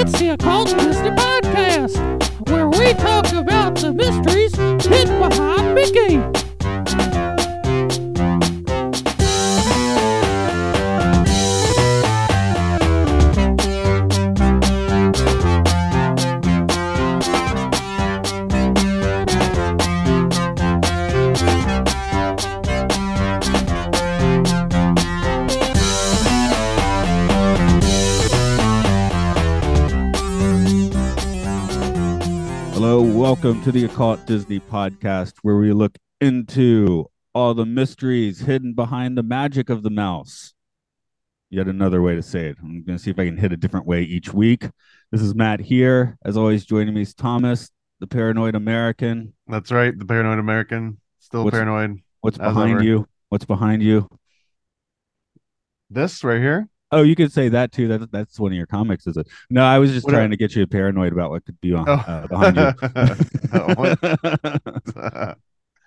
It's the Occult Disney Podcast, where we talk about the mysteries hidden behind Mickey. Welcome to the Occult Disney podcast, where we look into all the mysteries hidden behind the magic of the mouse. Yet another way to say it. I'm going to see if I can hit a different way each week. This is Matt here. As always, joining me is Thomas, the paranoid American. That's right. The paranoid American. Still What's- paranoid. What's behind ever. you? What's behind you? This right here. Oh, you could say that too. That, that's one of your comics, is it? No, I was just What trying a- to get you paranoid about what could be on, Oh. uh, behind you.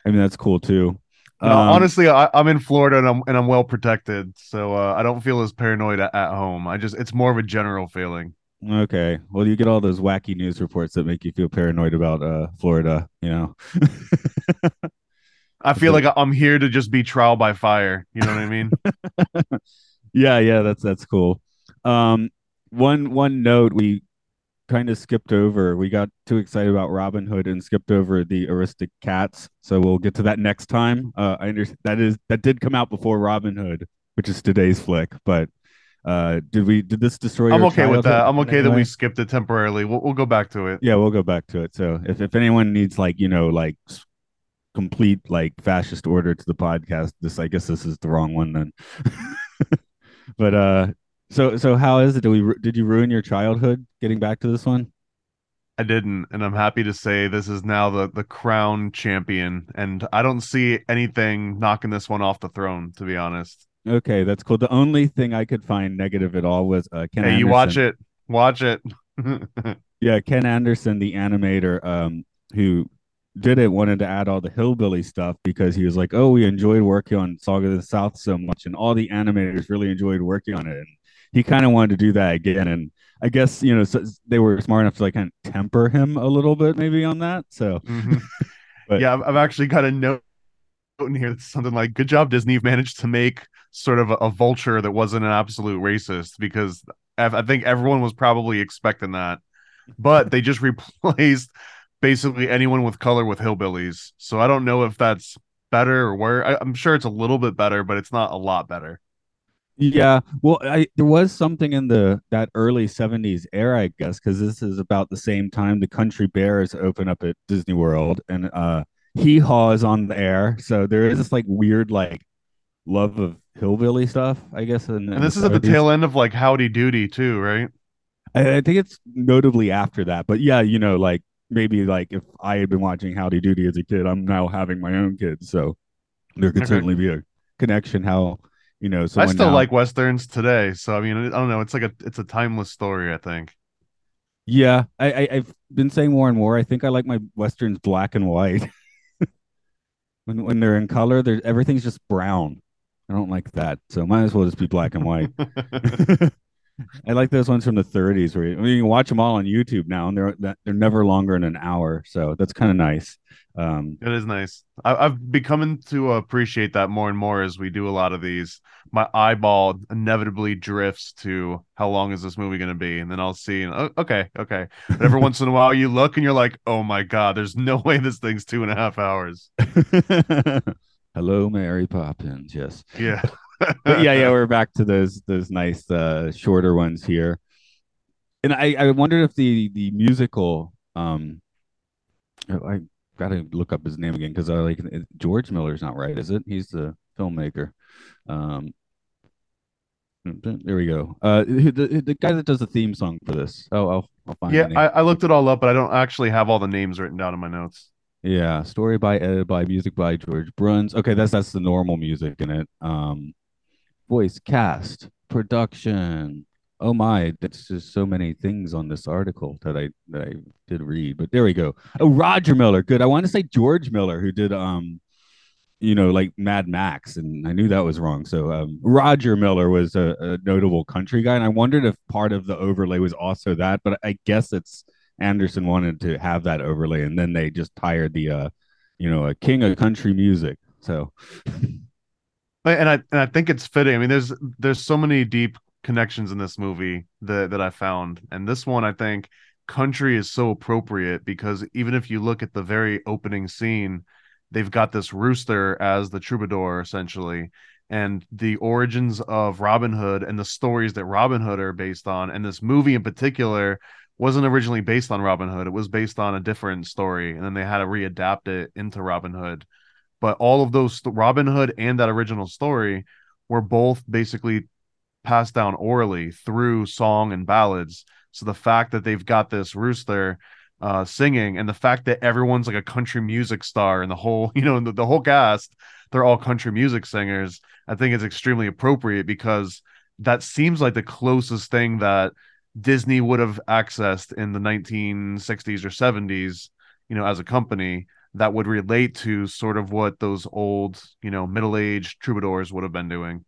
I mean, that's cool too. No, Um, honestly, I, I'm in Florida and I'm and I'm well protected, so uh, I don't feel as paranoid at, at home. I just it's more of a general feeling. Okay. Well, you get all those wacky news reports that make you feel paranoid about uh Florida, you know. I feel like I'm here to just be trial by fire. You know what I mean? Yeah, yeah, that's that's cool. Um one one note we kind of skipped over. We got too excited about Robin Hood and skipped over the Aristic Cats. So we'll get to that next time. Uh I understand that is that did come out before Robin Hood, which is today's flick, but uh did we did this destroy I'm okay with that. I'm okay any that we skipped it temporarily. We'll we'll go back to it. Yeah, we'll go back to it. So if, if anyone needs like, you know, like complete like fascist order to the podcast, this I guess this is the wrong one then. but uh so so how is it? Did we did you ruin your childhood getting back to this one? I didn't, and I'm happy to say this is now the the crown champion, and I don't see anything knocking this one off the throne. To be honest, Okay, that's cool. The only thing I could find negative at all was uh Ken hey, you watch it, watch it. Yeah, Ken Anderson, the animator, um, who did it, wanted to add all the hillbilly stuff because he was like, "Oh, we enjoyed working on Song of the South so much, and all the animators really enjoyed working on it." And he kind of wanted to do that again, and I guess you know so they were smart enough to like kind of temper him a little bit, maybe on that. So, Mhm. But- yeah, I've, I've actually got a note in here that's something like, "Good job, Disney. You've managed to make sort of a, a vulture that wasn't an absolute racist." Because I, I think everyone was probably expecting that, but they just replaced basically anyone with color with hillbillies. So I don't know if that's better or where. I, I'm sure it's a little bit better, but it's not a lot better. yeah, well, I there was something in the that early '70s era, I guess, because this is about the same time the Country Bears open up at Disney World, and uh, Hee Haw is on the air, so there is this like weird like love of hillbilly stuff, I guess. In, in And this is at the tail end of like Howdy Doody too, right? I, I think it's notably after that, but yeah, you know, like maybe like if I had been watching Howdy Doody as a kid, I'm now having my own kids, so there could Okay. certainly be a connection. How you know, I still now- like westerns today, so I mean, I don't know. It's like a it's a timeless story. I think. Yeah, I, I I've been saying more and more. I think I like my westerns black and white. when when they're in color, there's everything's just brown. I don't like that, so might as well just be black and white. I like those ones from the 30s where you, I mean, you can watch them all on YouTube now, and they're they're never longer than an hour, so that's kind of nice. Um, It is nice. I, I've becoming to appreciate that more and more as we do a lot of these. My eyeball inevitably drifts to how long is this movie going to be, and then I'll see. And, oh, okay, okay. But every once in a while, you look and you're like, "Oh my god, there's no way this thing's two and a half hours." Hello, Mary Poppins. Yes, Yeah, yeah, yeah, we're back to those those nice uh, shorter ones here. And I I wondered if the the musical um I gotta look up his name again because I like George Miller's not right, is it? He's the filmmaker. Um, there we go. Uh, the the guy that does the theme song for this. Oh, I'll I'll find. yeah. I, I looked it all up, but I don't actually have all the names written down in my notes. Yeah, story by edited by music by George Bruns. Okay, that's that's the normal music in it. Um, voice cast, production. Oh my, that's just so many things on this article that I that I did read. But there we go. Oh, Roger Miller. Good. I want to say George Miller, who did um you know, like Mad Max, and I knew that was wrong. So um, Roger Miller was a, a, notable country guy, and I wondered if part of the overlay was also that. But I guess it's Anderson wanted to have that overlay, and then they just hired the, uh, you know, a king of country music. So, and I and I think it's fitting. I mean, there's there's so many deep connections in this movie that that I found, and this one I think country is so appropriate because even if you look at the very opening scene they've got this rooster as the troubadour essentially. And the origins of Robin Hood and the stories that Robin Hood are based on and this movie in particular wasn't originally based on Robin Hood. It was based on a different story and then they had to readapt it into Robin Hood but all of those Robin Hood and that original story were both basically passed down orally through song and ballads so the fact that they've got this rooster uh, singing, and the fact that everyone's like a country music star, and the whole, you know, the, the whole cast, they're all country music singers. I think it's extremely appropriate because that seems like the closest thing that Disney would have accessed in the 1960s or 70s, you know, as a company that would relate to sort of what those old, you know, middle-aged troubadours would have been doing.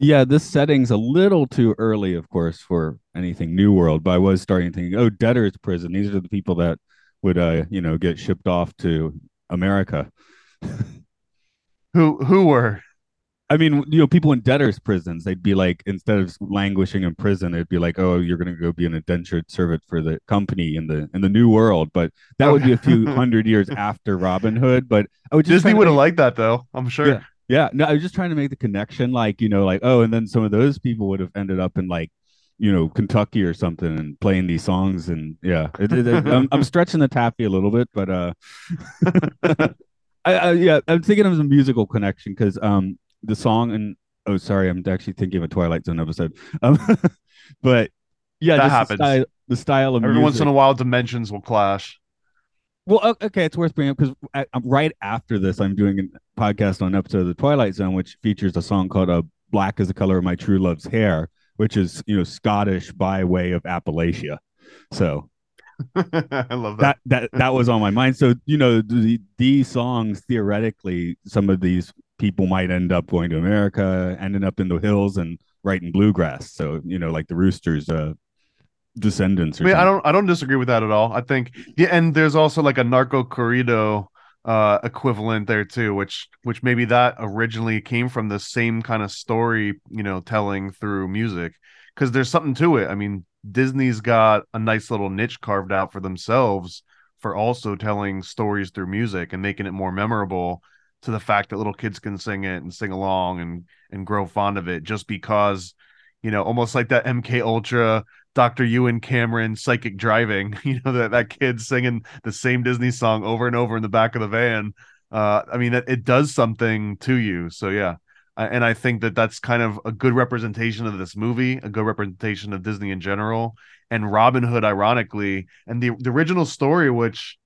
Yeah, this setting's a little too early, of course, for anything New World. But I was starting to think, oh, debtors prison. These are the people that would, uh, you know, get shipped off to America. who who were? I mean, you know, people in debtors prisons, they'd be like, instead of languishing in prison, it'd be like, oh, you're going to go be an indentured servant for the company in the in the New World. But that would be a few hundred years after Robin Hood. But I would Disney would have liked that, though. I'm sure. Yeah. Yeah, no, I was just trying to make the connection, like you know, like oh, and then some of those people would have ended up in like you know Kentucky or something and playing these songs, and yeah, it, it, it, I'm, I'm stretching the taffy a little bit, but uh, I, I, yeah, I'm thinking of a musical connection because um the song and oh sorry, I'm actually thinking of a Twilight Zone episode, um, but yeah, that happens. The style, the style of every music. once in a while dimensions will clash. Well, okay, it's worth bringing up because right after this, I'm doing a podcast on an episode of The Twilight Zone, which features a song called uh, "Black is the Color of My True Love's Hair," which is you know Scottish by way of Appalachia. So I love that. That that that was on my mind. So you know the, these songs theoretically, some of these people might end up going to America, ending up in the hills and writing bluegrass. So you know, like the Roosters, uh, descendants. I mean. I don't I don't disagree with that at all. I think yeah, and there's also like a narco corrido uh equivalent there too, which which maybe that originally came from the same kind of story, you know, telling through music. Because there's something to it. I mean, Disney's got a nice little niche carved out for themselves for also telling stories through music and making it more memorable to the fact that little kids can sing it and sing along and and grow fond of it just because you know almost like that mk ultra Dr. Ewen Cameron psychic driving, you know, that, that kid singing the same Disney song over and over in the back of the van. Uh, I mean, it, it does something to you. So, yeah. and I think that that's kind of a good representation of this movie, a good representation of Disney in general, and Robin Hood, ironically, and the, the original story, which,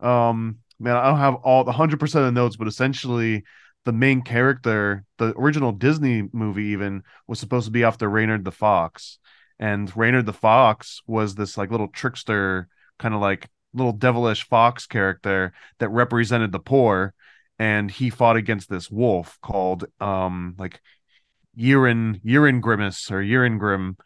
um, man, I don't have all the hundred percent of the notes, but essentially, the main character, the original Disney movie, even was supposed to be after Reynard the Fox, and Reynard the Fox was this like little trickster, kind of like little devilish fox character that represented the poor, and he fought against this wolf called um like Urine Urine Grimace or Urine Grim,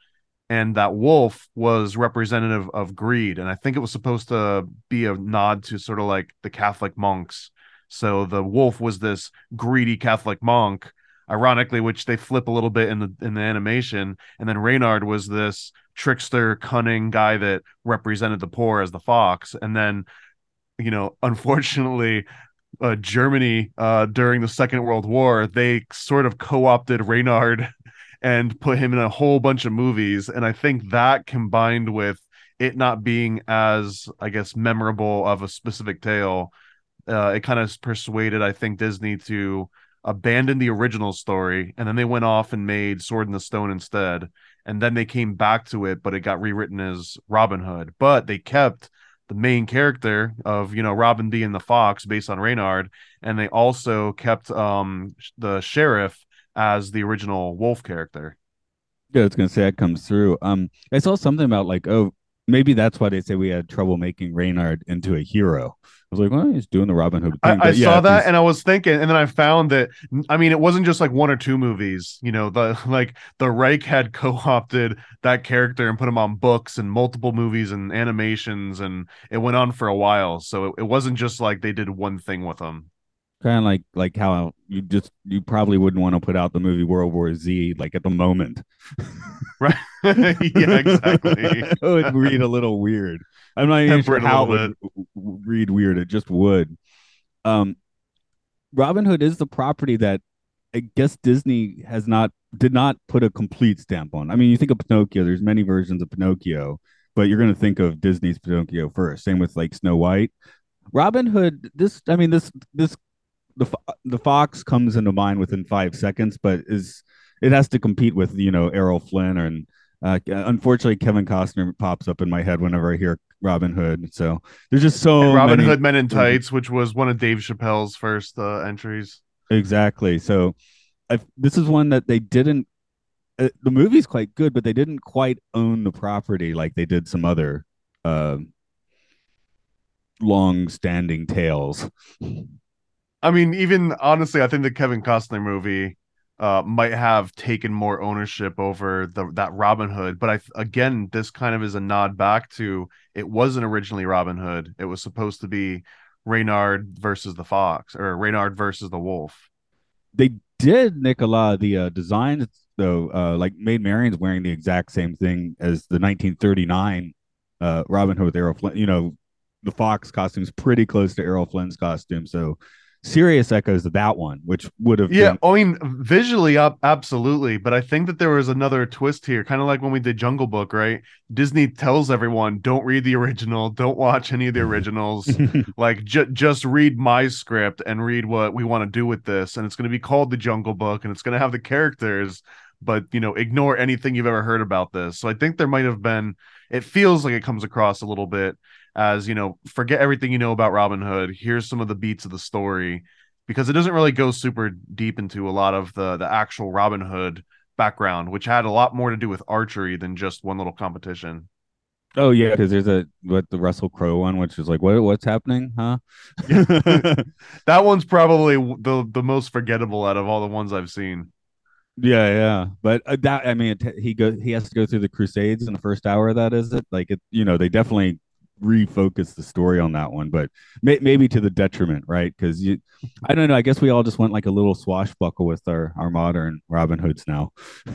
and that wolf was representative of greed, and I think it was supposed to be a nod to sort of like the Catholic monks. So the wolf was this greedy Catholic monk ironically, which they flip a little bit in the in the animation. And then Reynard was this trickster, cunning guy that represented the poor as the fox. And then, you know, unfortunately, uh, Germany uh, during the Second World War, they sort of co-opted Reynard and put him in a whole bunch of movies. And I think that combined with it not being as, I guess, memorable of a specific tale, uh, it kind of persuaded, I think, Disney to abandon the original story and then they went off and made Sword in the Stone instead. And then they came back to it, but it got rewritten as Robin Hood. But they kept the main character of you know Robin being the fox based on Reynard, and they also kept um the sheriff as the original wolf character. Yeah, I was gonna say that comes through. Um, I saw something about like oh, maybe that's why they say we had trouble making Reynard into a hero. I was like, well, he's doing the Robin Hood thing. I, I yeah, saw that and I was thinking, and then I found that I mean, it wasn't just like one or two movies. You know, the like the Reich had co-opted that character and put him on books and multiple movies and animations, and it went on for a while. So it, it wasn't just like they did one thing with him. Kind of like like how you just you probably wouldn't want to put out the movie World War Z like at the moment. Right? yeah, exactly. it would read a little weird. I'm not even sure how it would read weird. It just would. Um, Robin Hood is the property that I guess Disney has not did not put a complete stamp on. I mean, you think of Pinocchio. There's many versions of Pinocchio, but you're going to think of Disney's Pinocchio first. Same with like Snow White. Robin Hood. This, I mean, this this the the fox comes into mind within five seconds, but is it has to compete with you know Errol Flynn and uh, unfortunately Kevin Costner pops up in my head whenever I hear Robin Hood. So there's just so And Robin many- Hood Men in Tights, which was one of Dave Chappelle's first uh, entries. exactly. So I, this is one that they didn't. Uh, the movie's quite good, but they didn't quite own the property like they did some other uh, long-standing tales. I mean, even honestly, I think the Kevin Costner movie uh, might have taken more ownership over the that Robin Hood. But I again, this kind of is a nod back to it wasn't originally Robin Hood. It was supposed to be Reynard versus the fox, or Reynard versus the wolf. they did Nicola the uh, design though uh, like Maid Marian's wearing the exact same thing as the 1939 uh, Robin Hood with Errol Flynn. You know, the Fox costume's pretty close to Errol Flynn's costume, so serious echoes of that one, which would have Yeah, been, I mean, visually up, absolutely. But I think that there was another twist here, kind of like when we did Jungle Book, right? Disney tells everyone, don't read the original, don't watch any of the originals. like ju- just read my script and read what we want to do with this and it's going to be called the jungle book and it's going to have the characters but you know ignore anything you've ever heard about this so i think there might have been it feels like it comes across a little bit as you know forget everything you know about robin hood here's some of the beats of the story because it doesn't really go super deep into a lot of the the actual robin hood background which had a lot more to do with archery than just one little competition oh yeah, because there's a what the Russell Crowe one, which is like what what's happening, huh? that one's probably the the most forgettable out of all the ones i've seen Yeah, yeah, but uh, that I mean, it, he go he has to go through the Crusades in the first hour. of That is it. Like it, you know, they definitely refocus the story on that one, but may, maybe to the detriment, right? Because you, I don't know. I guess we all just went like a little swashbuckle with our our modern Robin Hoods now.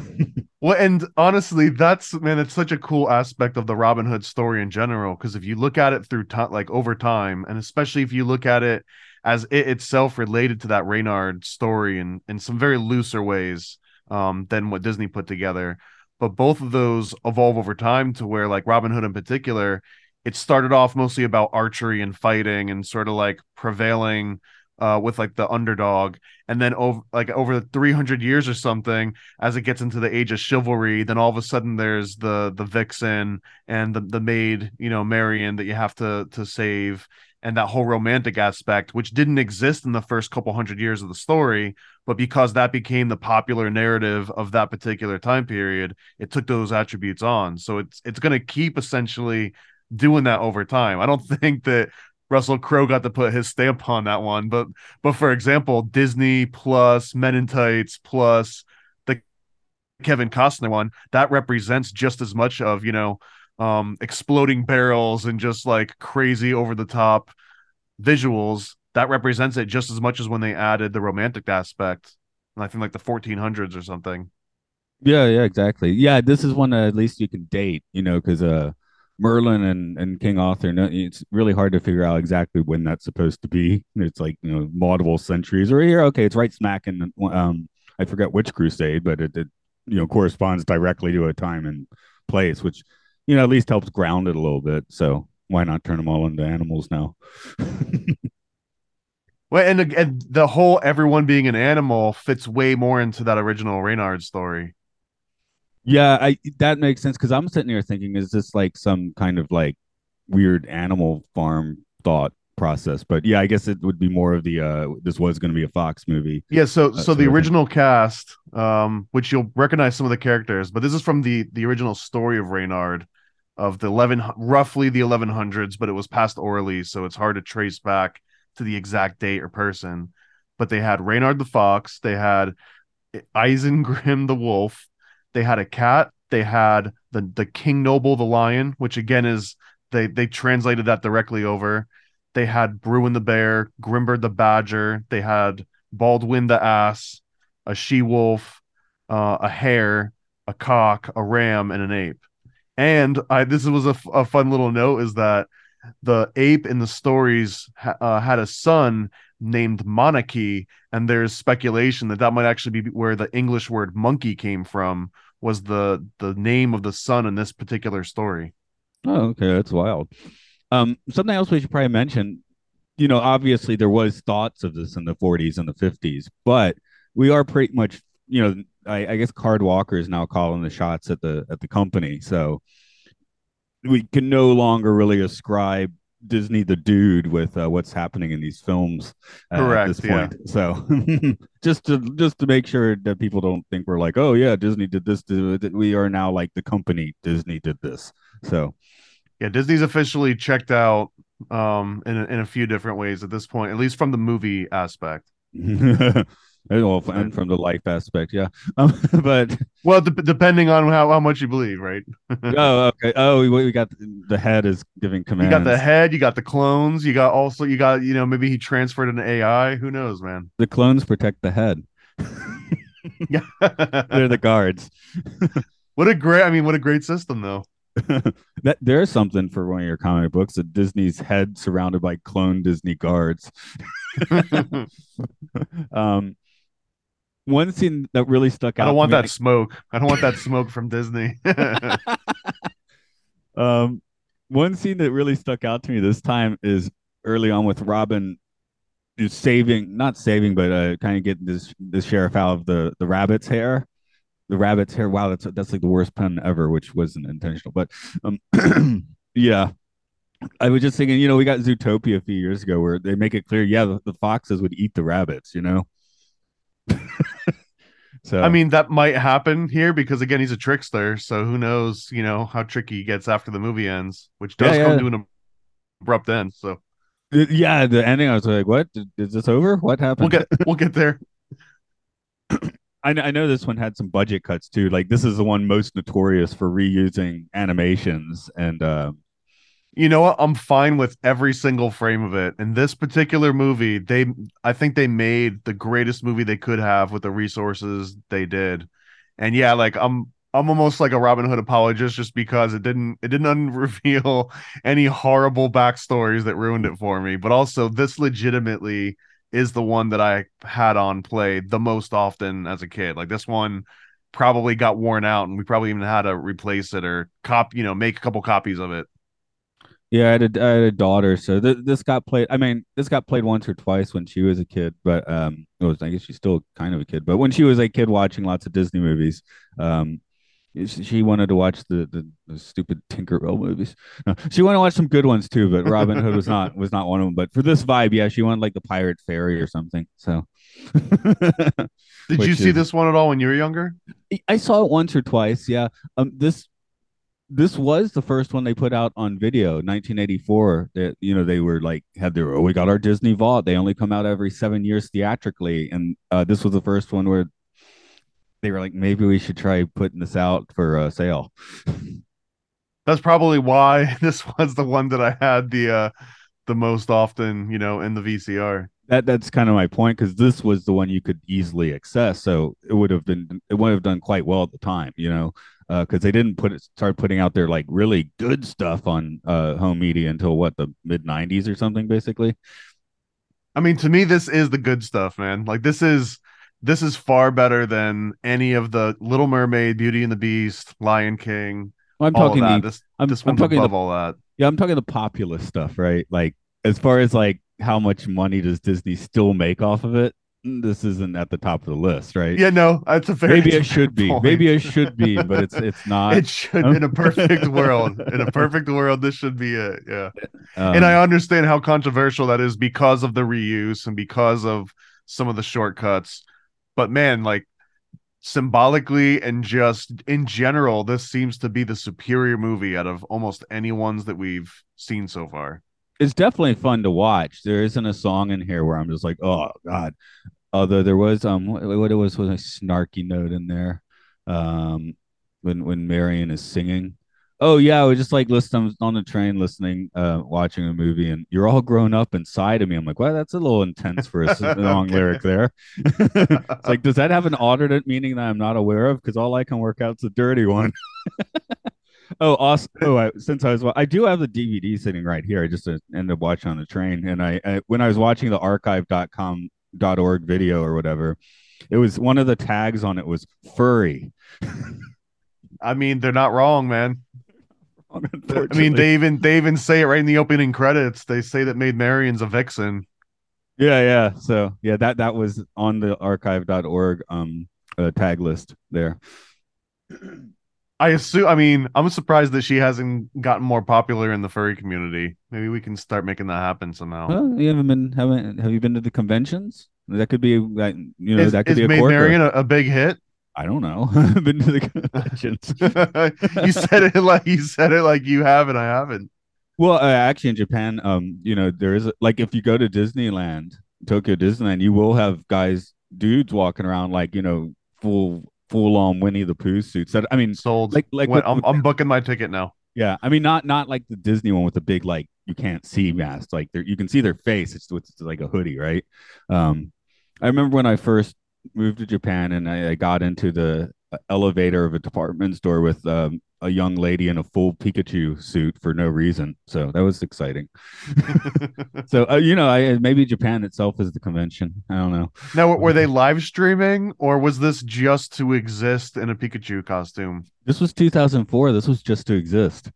Well, and honestly, that's man, it's such a cool aspect of the Robin Hood story in general. Because if you look at it through time, like over time, and especially if you look at it as it itself related to that Reynard story in in some very looser ways um, than what Disney put together, but both of those evolve over time to where, like Robin Hood in particular, it started off mostly about archery and fighting and sort of like prevailing uh, with like the underdog, and then over like over 300 years or something as it gets into the age of chivalry, then all of a sudden there's the the vixen and the the maid, you know, Marian that you have to to save, and that whole romantic aspect, which didn't exist in the first couple hundred years of the story, but because that became the popular narrative of that particular time period, it took those attributes on. So it's it's going to keep essentially doing that over time. I don't think that Russell Crowe got to put his stamp on that one, but but for example, Disney plus Men in Tights plus the Kevin Costner one that represents just as much of you know um exploding barrels and just like crazy over the top visuals that represents it just as much as when they added the romantic aspect and i think like the 1400s or something Yeah, yeah, exactly. Yeah, this is one that at least you can date, you know, because uh, Merlin and, and King Arthur, no, it's really hard to figure out exactly when that's supposed to be. It's like you know multiple centuries. Or here, okay, it's right smack in um, I forget which crusade, but it, it you know corresponds directly to a time and place, which you know at least helps ground it a little bit. So why not turn them all into animals now? well and, and the whole everyone being an animal fits way more into that original reynard story Yeah, I that makes sense because I'm sitting here thinking, is this like some kind of like weird animal farm thought process? But yeah, I guess it would be more of the uh this was going to be a Fox movie. Yeah, so That so the original cast, um, which you'll recognize some of the characters, but this is from the the original story of Reynard. of the 11 roughly the 1100s but it was passed orally so it's hard to trace back to the exact date or person but they had Reynard the fox they had Isengrim the wolf they had a cat. They had the the king noble the lion which again is they they translated that directly over. They had Bruin the bear Grimbert the badger. They had Baldwin the ass a she wolf uh, a hare a cock a ram and an ape. And I this was a, a fun little note is that the ape in the stories ha- uh, had a son named Monarchy, and there's speculation that that might actually be where the English word monkey came from. Was the the name of the son in this particular story? Oh, okay, that's wild. Um, something else we should probably mention. You know, obviously there was thoughts of this in the 40s and the 50s, but we are pretty much, you know, I, I guess Card Walker is now calling the shots at the at the company, so we can no longer really ascribe Disney the dude with uh, what's happening in these films uh, Correct, at this point. So just to just to make sure that people don't think we're like, oh yeah, Disney did this. We are now like the company Disney did this. So yeah, Disney's officially checked out um in a, in a few different ways at this point, at least from the movie aspect. well, and from the life aspect, yeah. Um, but well, de- depending on how, how much you believe, right? oh, okay. Oh, we, we got the head is giving commands. You got the head. You got the clones. You got also you got you know maybe he transferred an AI. Who knows, man? The clones protect the head. yeah, they're the guards. what a great! I mean, what a great system, though. that there's something for one of your comic books a disney's head surrounded by clone disney guards um one scene that really stuck out i don't want that smoke i don't want that smoke from disney um one scene that really stuck out to me this time is early on with robin is saving not saving but uh kind of getting this the sheriff out of the the rabbit's hair the rabbit's hair. Wow, that's that's like the worst pun ever, which wasn't intentional. But um, yeah, I was just thinking, you know, we got Zootopia a few years ago where they make it clear, yeah, the, the foxes would eat the rabbits, you know. so I mean, that might happen here because again, he's a trickster. So who knows, you know, how tricky he gets after the movie ends, which does yeah, come yeah. to an abrupt end. So yeah, the ending, I was like, what? Is this over? What happened? We'll get we'll get there. I, I know this one had some budget cuts too. Like this is the one most notorious for reusing animations and um you know what? I'm fine with every single frame of it. In this particular movie, they I think they made the greatest movie they could have with the resources they did. And yeah, like I'm I'm almost like a Robin Hood apologist just because it didn't it didn't reveal any horrible backstories that ruined it for me. But also this legitimately is the one that I had on play the most often as a kid. Like this one probably got worn out and we probably even had to replace it or cop, you know, make a couple copies of it. Yeah, I had a, I had a daughter, so th- this got played. I mean, this got played once or twice when she was a kid, but um, it was I guess she's still kind of a kid. But when she was a kid watching lots of Disney movies, um, she wanted to watch the, the, the stupid Tinkerbell movies. No, she wanted to watch some good ones too, but Robin Hood was not was not one of them. But for this vibe, yeah, she wanted like the Pirate Fairy or something. So, did you see is, this one at all when you were younger? I saw it once or twice. Yeah, um, this this was the first one they put out on video 1984 that you know they were like had their oh we got our disney vault they only come out every seven years theatrically and uh, this was the first one where they were like, maybe we should try putting this out for uh, sale. That's probably why this was the one that I had the uh, the most often, you know, in the VCR. That that's kind of my point because this was the one you could easily access, so it would have been it would have done quite well at the time, you know, because uh, they didn't put it start putting out their like really good stuff on uh, home media until what the mid '90s or something, basically. I mean, to me, this is the good stuff, man. Like this is this is far better than any of the Little Mermaid, Beauty and the Beast, Lion King. Well, I'm talking the, this. I'm, this I'm talking above the, all that. Yeah, I'm talking the populist stuff, right? Like as far as like how much money does Disney still make off of it? This isn't at the top of the list, right? Yeah, no, that's a very maybe it should be. Point. Maybe it should be, but it's it's not. It should in a perfect world. In a perfect world, this should be it. Yeah, um, and I understand how controversial that is because of the reuse and because of some of the shortcuts but man, like symbolically and just in general, this seems to be the superior movie out of almost any ones that we've seen so far. It's definitely fun to watch. There isn't a song in here where I'm just like, oh god. Although there was um what, what it was was a snarky note in there, um when when Marian is singing. Oh yeah, I was just like listening on the train, listening, uh, watching a movie, and you're all grown up inside of me. I'm like, well, that's a little intense for a long lyric there. it's like, does that have an alternate meaning that I'm not aware of? Because all I can work out is a dirty one. oh, awesome. oh, I, since I was, I do have the DVD sitting right here. I just uh, ended up watching on the train, and I, I when I was watching the archive.com org video or whatever, it was one of the tags on it was furry. I mean, they're not wrong, man. I mean, Unfortunately. they even they even say it right in the opening credits. They say that Maid Marian's a vixen. Yeah, yeah. So yeah, that that was on the archive.org um uh, tag list there. I assume. I mean, I'm surprised that she hasn't gotten more popular in the furry community. Maybe we can start making that happen somehow. Well, you haven't been haven't have you been to the conventions? That could be you know is that could be a Maid. Marian a, a big hit? I don't know. I've been to the conventions. you said it like you said it like you have and I haven't. Well, uh, actually, in Japan, um, you know, there is a, like if you go to Disneyland, Tokyo Disneyland, you will have guys, dudes walking around like you know, full full on Winnie the Pooh suits. That I mean, Sold. Like- like with- I'm, with- I'm booking my ticket now. Yeah, I mean not not like the Disney one with the big like you can't see mask. Like you can see their face. It's it's like a hoodie, right? Um, I remember when I first moved to Japan and I, I got into the uh, elevator of a department store with um, a young lady in a full Pikachu suit for no reason. So that was exciting. So uh, you know, I maybe Japan itself is the convention. I don't know. now, were they live streaming or was this just to exist in a Pikachu costume? This was 2004. This was just to exist.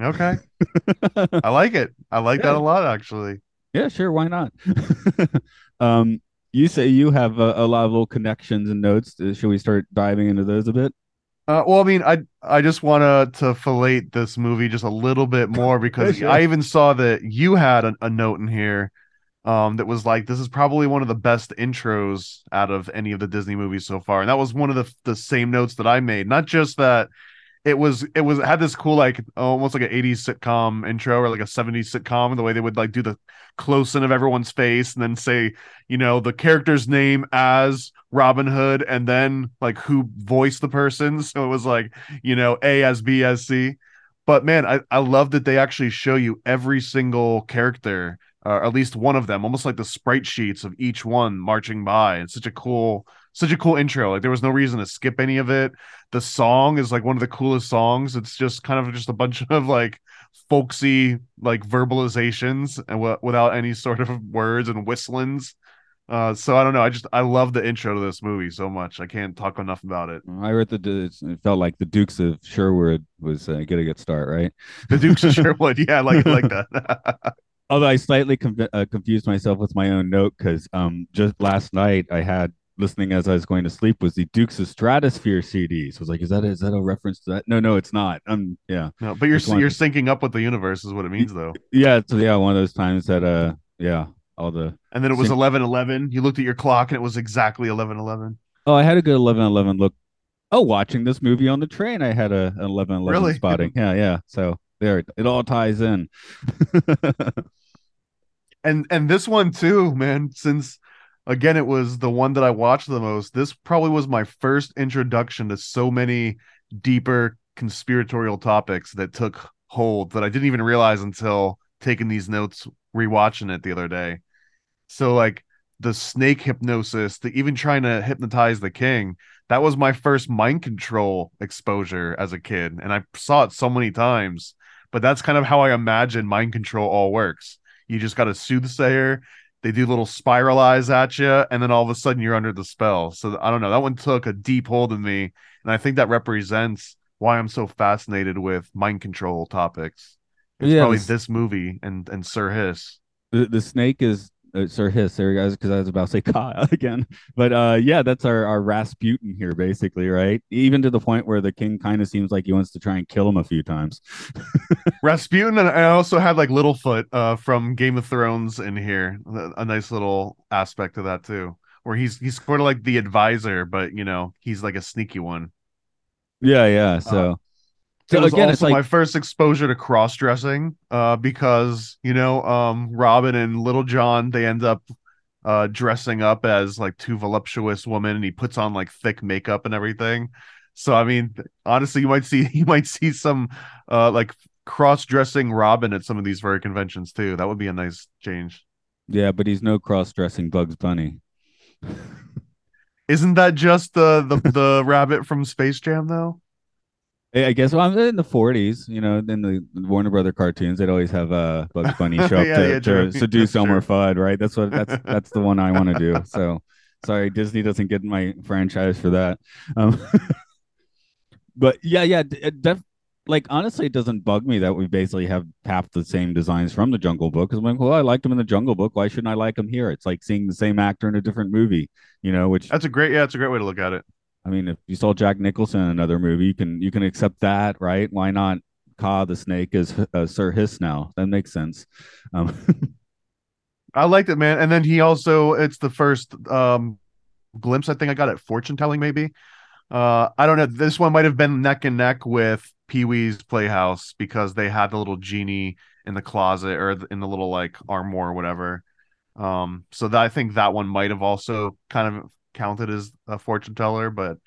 Okay, I like it. I like that a lot, actually. Yeah, sure. Why not? um, you say you have a, a lot of little connections and notes. Uh, Should we start diving into those a bit? Uh, well, I mean, I I just want to to fillet this movie just a little bit more because Sure. I even saw that you had a, a note in here um, that was like, this is probably one of the best intros out of any of the Disney movies so far, and that was one of the the same notes that I made. Not just that it was it was it had this cool like almost like an 80s sitcom intro or like a 70s sitcom the way they would like do the close in of everyone's face and then say you know the character's name as Robin Hood and then like who voiced the person. So it was like you know A as B as C. But man I I love that they actually show you every single character uh, at least one of them almost like the sprite sheets of each one marching by. It's such a cool such a cool intro. Like there was no reason to skip any of it. The song is like one of the coolest songs. It's just kind of just a bunch of like folksy like verbalizations and w- without any sort of words and whistlings. Uh so i don't know. I just i love the intro to this movie so much. I can't talk enough about it. I read the- it felt like the Dukes of Sherwood was uh, getting a good start, right? the dukes of sherwood. Yeah I like like that. Although I slightly conf- uh, confused myself with my own note because um, just last night I had listening as I was going to sleep was the Dukes of Stratosphear CD. So I was like, is that is that a reference to that? No, no, it's not. Um, yeah, no but you're you're to- syncing up with the universe is what it means though yeah, it's yeah one of those times that uh, yeah, all the and then it was 11 11 you looked at your clock and it was exactly 11 11 Oh, I had a good 11 11 look. Oh, watching this movie on the train, I had a 11 11 Really? spotting. Yeah, yeah. So there, it all ties in. and and this one too man since again it was the one that i watched the most. This probably was my first introduction to so many deeper conspiratorial topics that took hold that i didn't even realize until taking these notes rewatching it the other day. So like the snake hypnosis the even trying to hypnotize the king that was my first mind control exposure as a kid and i saw it so many times. But that's kind of how i imagine mind control all works. You just got a soothsayer. They do little spiral eyes at you, and then all of a sudden you're under the spell. So I don't know. That one took a deep hold of me, and I think that represents why I'm so fascinated with mind control topics. It's Yeah, probably this- this movie and and Sir Hiss. the, the snake is uh, Sir Hiss there, guys, because I was about to say Kyle again. But uh, yeah, that's our, our Rasputin here, basically, right? Even to the point where the king kind of seems like he wants to try and kill him a few times. Rasputin, and I also had like Littlefoot uh, from Game of Thrones in here. A, a nice little aspect of that too. where he's he's sort of like the advisor, but you know he's like a sneaky one. Yeah, yeah. So, Uh, so it was again, also it's like my first exposure to cross dressing, uh, because you know, um, Robin and Little John they end up uh dressing up as like two voluptuous women, and he puts on like thick makeup and everything. So I mean, honestly, you might see you might see some uh like cross dressing Robin at some of these very conventions too. That would be a nice change. yeah, but he's no cross-dressing Bugs Bunny. Isn't that just the the the rabbit from Space Jam though? I guess well, I'm in the 40s, you know, in the Warner Brother cartoons, they'd always have uh, Bugs Bunny show up Yeah, to, yeah, to seduce That's Elmer. Fudd, right? That's what that's that's the one I want to do. So sorry, Disney doesn't get my franchise for that. Um, but yeah, yeah, def- like honestly, it doesn't bug me that we basically have half the same designs from the Jungle Book. Because I'm like, well, I liked him in the Jungle Book. Why shouldn't I like him here? It's like seeing the same actor in a different movie, you know. Which That's a great yeah, it's a great way to look at it. I mean, if you saw Jack Nicholson in another movie, you can you can accept that, right? Why not Kaa the Snake as uh, Sir Hiss now? That makes sense. Um, I liked it, man. And then he also it's the first um glimpse I think I got at fortune telling maybe. Uh I don't know. This one might have been neck and neck with Pee Wee's Playhouse because they had the little genie in the closet or in the little like armor or whatever. Um so that I think that one might have also kind of counted as a fortune teller, but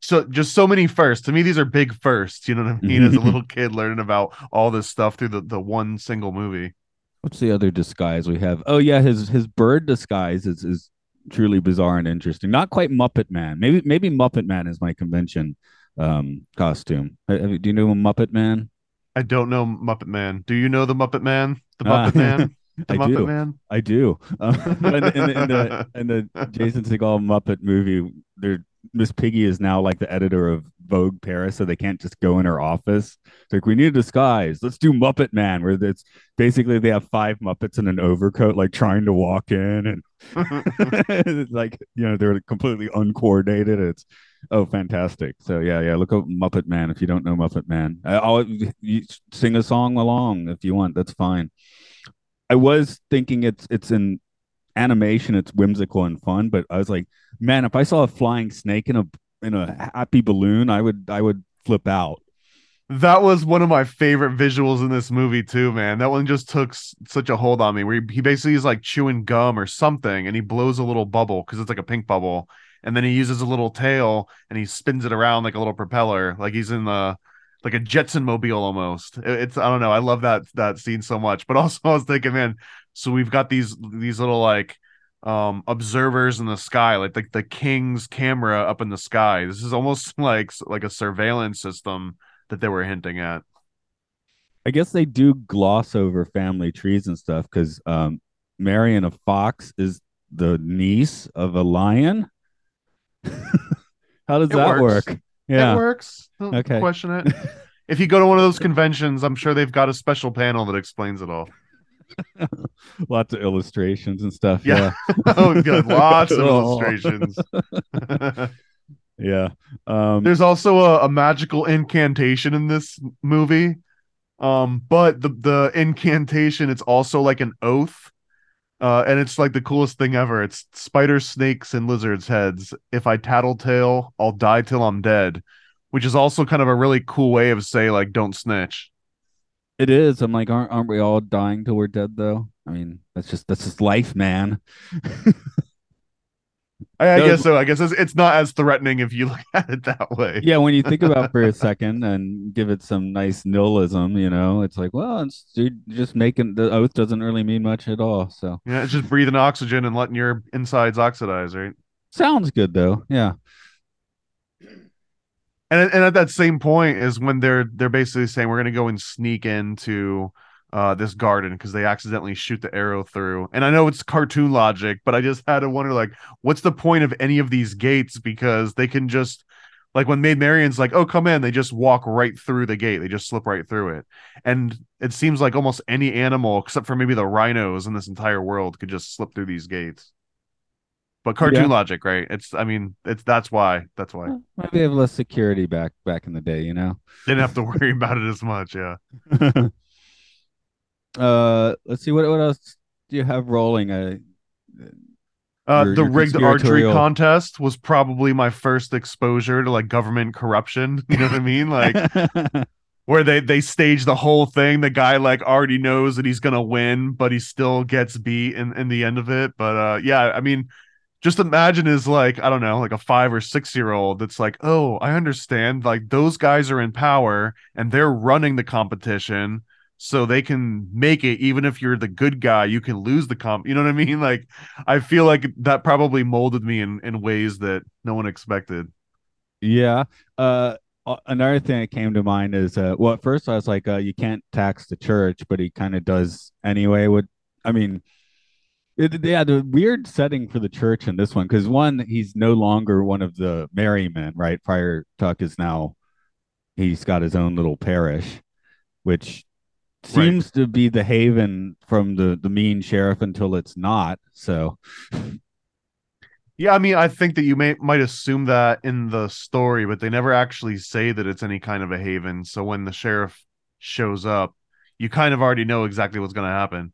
so just so many firsts. To me, these are big firsts. You know what I mean? As a little kid learning about all this stuff through the, the one single movie. what's the other disguise we have? Oh yeah, his his bird disguise is is truly bizarre and interesting. Not quite Muppet Man. Maybe maybe Muppet Man is my convention um costume. Uh, Do you know Muppet Man? I don't know Muppet Man. Do you know the Muppet Man? The Muppet Man? The I Muppet do. Man? I do. Um, in, the, in, the, in, the, Jason Segel Muppet movie, there Miss Piggy is now like the editor of Vogue Paris, so they can't just go in her office. It's like we need a disguise. Let's do Muppet Man, where it's basically they have five Muppets in an overcoat, like trying to walk in, and like you know they're completely uncoordinated. It's oh fantastic. So yeah, yeah. Look up Muppet Man if you don't know Muppet Man. I- I'll you sing a song along if you want. That's fine. I was thinking it's it's an animation, it's whimsical and fun, but I was like, man, if I saw a flying snake in a in a happy balloon, I would I would flip out. that was one of my favorite visuals in this movie too, man. That one just took s- such a hold on me. Where he, he basically is like chewing gum or something, and he blows a little bubble because it's like a pink bubble, and then he uses a little tail and he spins it around like a little propeller, like he's in the like a Jetson mobile almost. It- It's I don't know. I love that that scene so much. But also I was thinking, man, so we've got these these little like um observers in the sky like the, the king's camera up in the sky this is almost like like a surveillance system that they were hinting at I guess they do gloss over family trees and stuff because um, Marian a fox is the niece of a lion. How does It that works. work? Yeah. it works don't Okay. question it if you go to one of those conventions i'm sure they've got a special panel that explains it all Lots of illustrations and stuff. Yeah. Yeah. oh good lots of Oh. illustrations Yeah. Um, There's also a, a magical incantation in this movie. Um, but the the incantation it's also like an oath. Uh, and it's like the coolest thing ever. It's spider, snakes, and lizards' heads. If I tattletale, I'll die till I'm dead. Which is also kind of a really cool way of say like don't snitch. It is. I'm like, aren't aren't we all dying till we're dead though? I mean, that's just that's just life, man. I, I guess so. I guess it's, it's not as threatening if you look at it that way. yeah, when you think about it for a second and give it some nice nihilism, you know, it's like, well, it's just making the oath doesn't really mean much at all. So Yeah, it's just breathing oxygen and letting your insides oxidize, right? sounds good though. Yeah. and and at that same point is when they're they're basically saying we're gonna go and sneak into uh this garden because they accidentally shoot the arrow through. And I know it's cartoon logic, but I just had to wonder like, what's the point of any of these gates? Because they can just like when Maid Marian's like, oh come in, they just walk right through the gate. They just slip right through it. And it seems like almost any animal, except for maybe the rhinos in this entire world, could just slip through these gates. But cartoon Yeah. logic, right? It's I mean, it's that's why. That's why. Well, Maybe they have less security back back in the day, you know. Didn't have to worry about it as much, yeah. uh let's see what what else do you have rolling? Uh Uh, Your- the your rigged archery contest was probably my first exposure to like government corruption. You know what I mean? Like where they they stage the whole thing. The guy like already knows that he's gonna win, but he still gets beat in in the end of it. But uh, yeah, I mean, just imagine is like I don't know, like a five or six year old that's like, oh, I understand. Like those guys are in power and they're running the competition. So they can make it, even if you're the good guy, you can lose the comp. You know what I mean? Like, I feel like that probably molded me in in ways that no one expected. Yeah. Uh, another thing that came to mind is, uh, well, at first I was like, uh, you can't tax the church, but he kind of does anyway. Would I mean, it, yeah, the weird setting for the church in this one, because one, he's no longer one of the merry men, right? Friar Tuck is now, he's got his own little parish, which seems to be the haven from the the mean sheriff until it's not. So, Yeah, I mean, I think that you may might assume that in the story, but they never actually say that it's any kind of a haven. So when the sheriff shows up, you kind of already know exactly what's going to happen.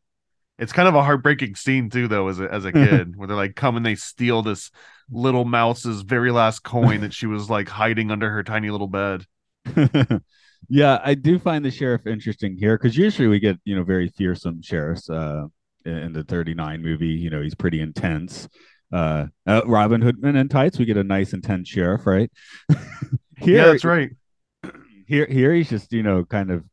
It's kind of a heartbreaking scene too, though, as a as a kid, where they're like come and they steal this little mouse's very last coin that she was like hiding under her tiny little bed. yeah, I do find the sheriff interesting here because usually we get you know very fearsome sheriffs uh, in the 39 movie. You know, he's pretty intense. Uh, uh, Robin Hood: Men in Tights, we get a nice intense sheriff, right? here, yeah, that's right. here, here he's just you know kind of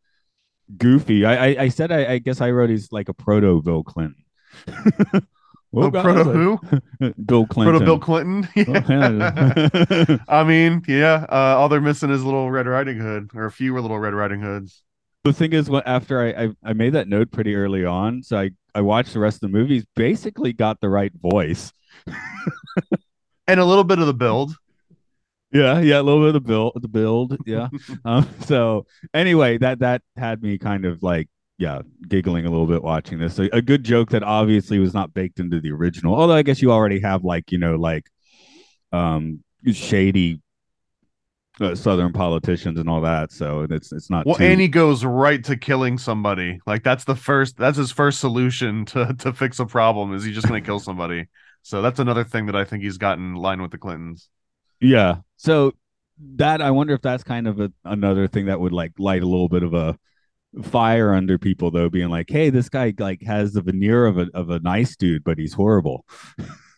goofy. I, I, I said I, I guess I wrote he's like a proto Bill Clinton. Well, Oh, proto who? Bill Clinton. Proto Bill Clinton. Yeah. I mean, yeah. Uh, all they're missing is a little Red Riding Hood, or a few little Red Riding Hoods. the thing is, what after I, I I made that note pretty early on, so I I watched the rest of the movies. Basically, got the right voice. And a little bit of the build. Yeah, yeah, a little bit of the build, the build, yeah. um, so anyway, that that had me kind of like, yeah, giggling a little bit watching this. A, a good joke that obviously was not baked into the original. Although I guess you already have like you know like, um, shady. Uh, southern politicians and all that, so it's it's not Well, too- and he goes right to killing somebody. Like that's the first. That's his first solution to to fix a problem. Is he just going to kill somebody? So that's another thing that I think he's got in line with the Clintons. Yeah. So that I wonder if that's kind of a, another thing that would like light a little bit of a fire under people though, being like, hey, this guy like has the veneer of a of a nice dude, but he's horrible.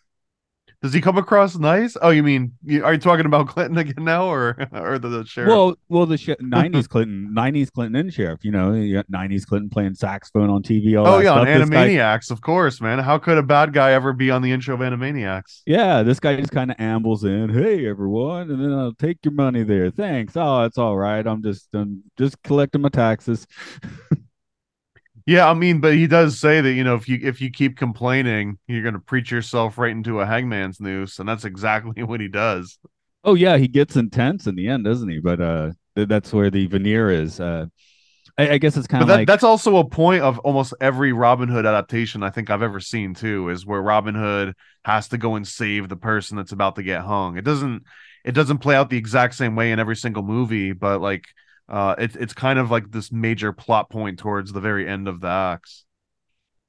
Does he come across nice? Oh, you mean are you talking about Clinton again now, or or the, the sheriff? Well, well, the sh- '90s Clinton, '90s Clinton and sheriff. You know, you '90s Clinton playing saxophone on TV. All oh yeah, on stuff. Guy- Animaniacs, of course, man. How could a bad guy ever be on the intro of Animaniacs? yeah, this guy just kind of ambles in. Hey, everyone, and then I'll take your money there. Thanks. Oh, it's all right. I'm just, I'm just collecting my taxes. Yeah, I mean, but he does say that you know if you if you keep complaining, you're going to preach yourself right into a hangman's noose, and that's exactly what he does. Oh yeah, he gets intense in the end, doesn't he? But uh, th- that's where the veneer is. Uh, I, I guess it's kind of that, like that's also a point of almost every Robin Hood adaptation I think I've ever seen too, is where Robin Hood has to go and save the person that's about to get hung. It doesn't it doesn't play out the exact same way in every single movie, but like uh it's it's kind of like this major plot point towards the very end of the acts.